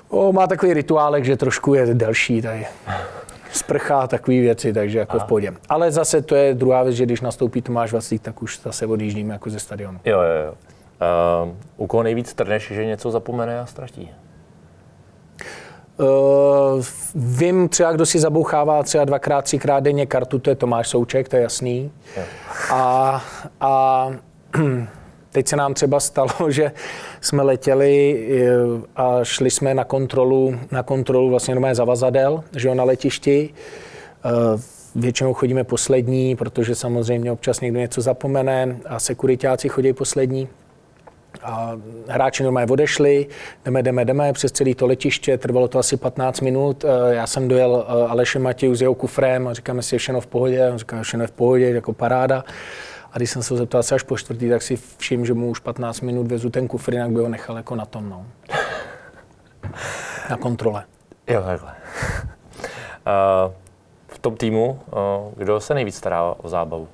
O, má takový rituálek, že trošku je delší tady. Sprcha takové věci, takže jako Aha. v pohodě. Ale zase to je druhá věc, že když nastoupí Tomáš Vaclík, tak už zase odjíždíme jako ze stadionu.
Jo, jo, jo. Uh, u koho nejvíc trneš, že něco zapomene a ztratí?
Uh, vím třeba, kdo si zabouchává třeba dvakrát, třikrát denně kartu, to je Tomáš Souček, to je jasný. A, a teď se nám třeba stalo, že jsme letěli eh, a šli jsme na kontrolu, na kontrolu vlastně mé zavazadel, že jo, na letišti. Uh, většinou chodíme poslední, protože samozřejmě občas někdo něco zapomene a sekuritáci chodí poslední. A hráči normálně odešli, jdeme, jdeme, jdeme přes celé to letiště, trvalo to asi 15 minut. Eh, já jsem dojel eh, Aleše Matěju s jeho kufrem a říkáme si, je všechno v pohodě, on říká, všechno je v pohodě, jako paráda. A když jsem se ho zeptal asi až po čtvrtý, tak si všim, že mu už 15 minut vezu ten kufr, jinak by ho nechal jako na tom, no. Na kontrole.
Jo, takhle. uh, v tom týmu, uh, kdo se nejvíc stará o zábavu?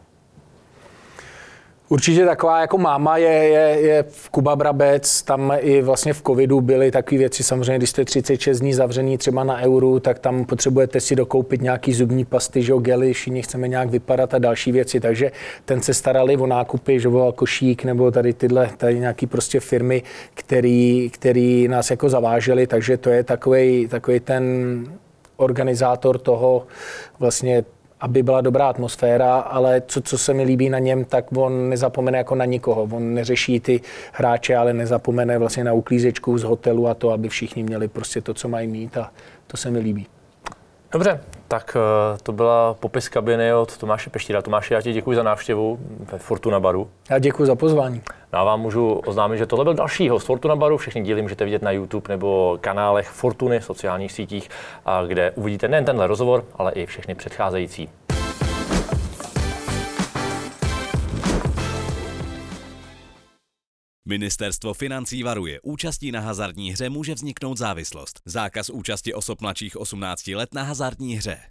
Určitě taková jako máma je, je, je v Kuba Brabec, tam i vlastně v covidu byly takové věci, samozřejmě, když jste 36 dní zavřený třeba na euru, tak tam potřebujete si dokoupit nějaký zubní pasty, že gely, všichni chceme nějak vypadat a další věci, takže ten se starali o nákupy, že volal košík nebo tady tyhle, tady nějaký prostě firmy, který, který nás jako zaváželi, takže to je takový, takový ten organizátor toho vlastně aby byla dobrá atmosféra, ale co, co se mi líbí na něm, tak on nezapomene jako na nikoho. On neřeší ty hráče, ale nezapomene vlastně na uklízečku z hotelu a to, aby všichni měli prostě to, co mají mít a to se mi líbí.
Dobře, tak eh, to byla popis kabiny od Tomáše Peštíra. Tomáši, já ti děkuji za návštěvu ve Fortuna Baru.
Já děkuji za pozvání.
No a vám můžu oznámit, že tohle byl další host Fortuna Baru. Všechny díly můžete vidět na YouTube nebo kanálech Fortuny, sociálních sítích, kde uvidíte nejen tenhle rozhovor, ale i všechny předcházející.
Ministerstvo financí varuje, účastí na hazardní hře může vzniknout závislost. Zákaz účasti osob mladších 18 let na hazardní hře.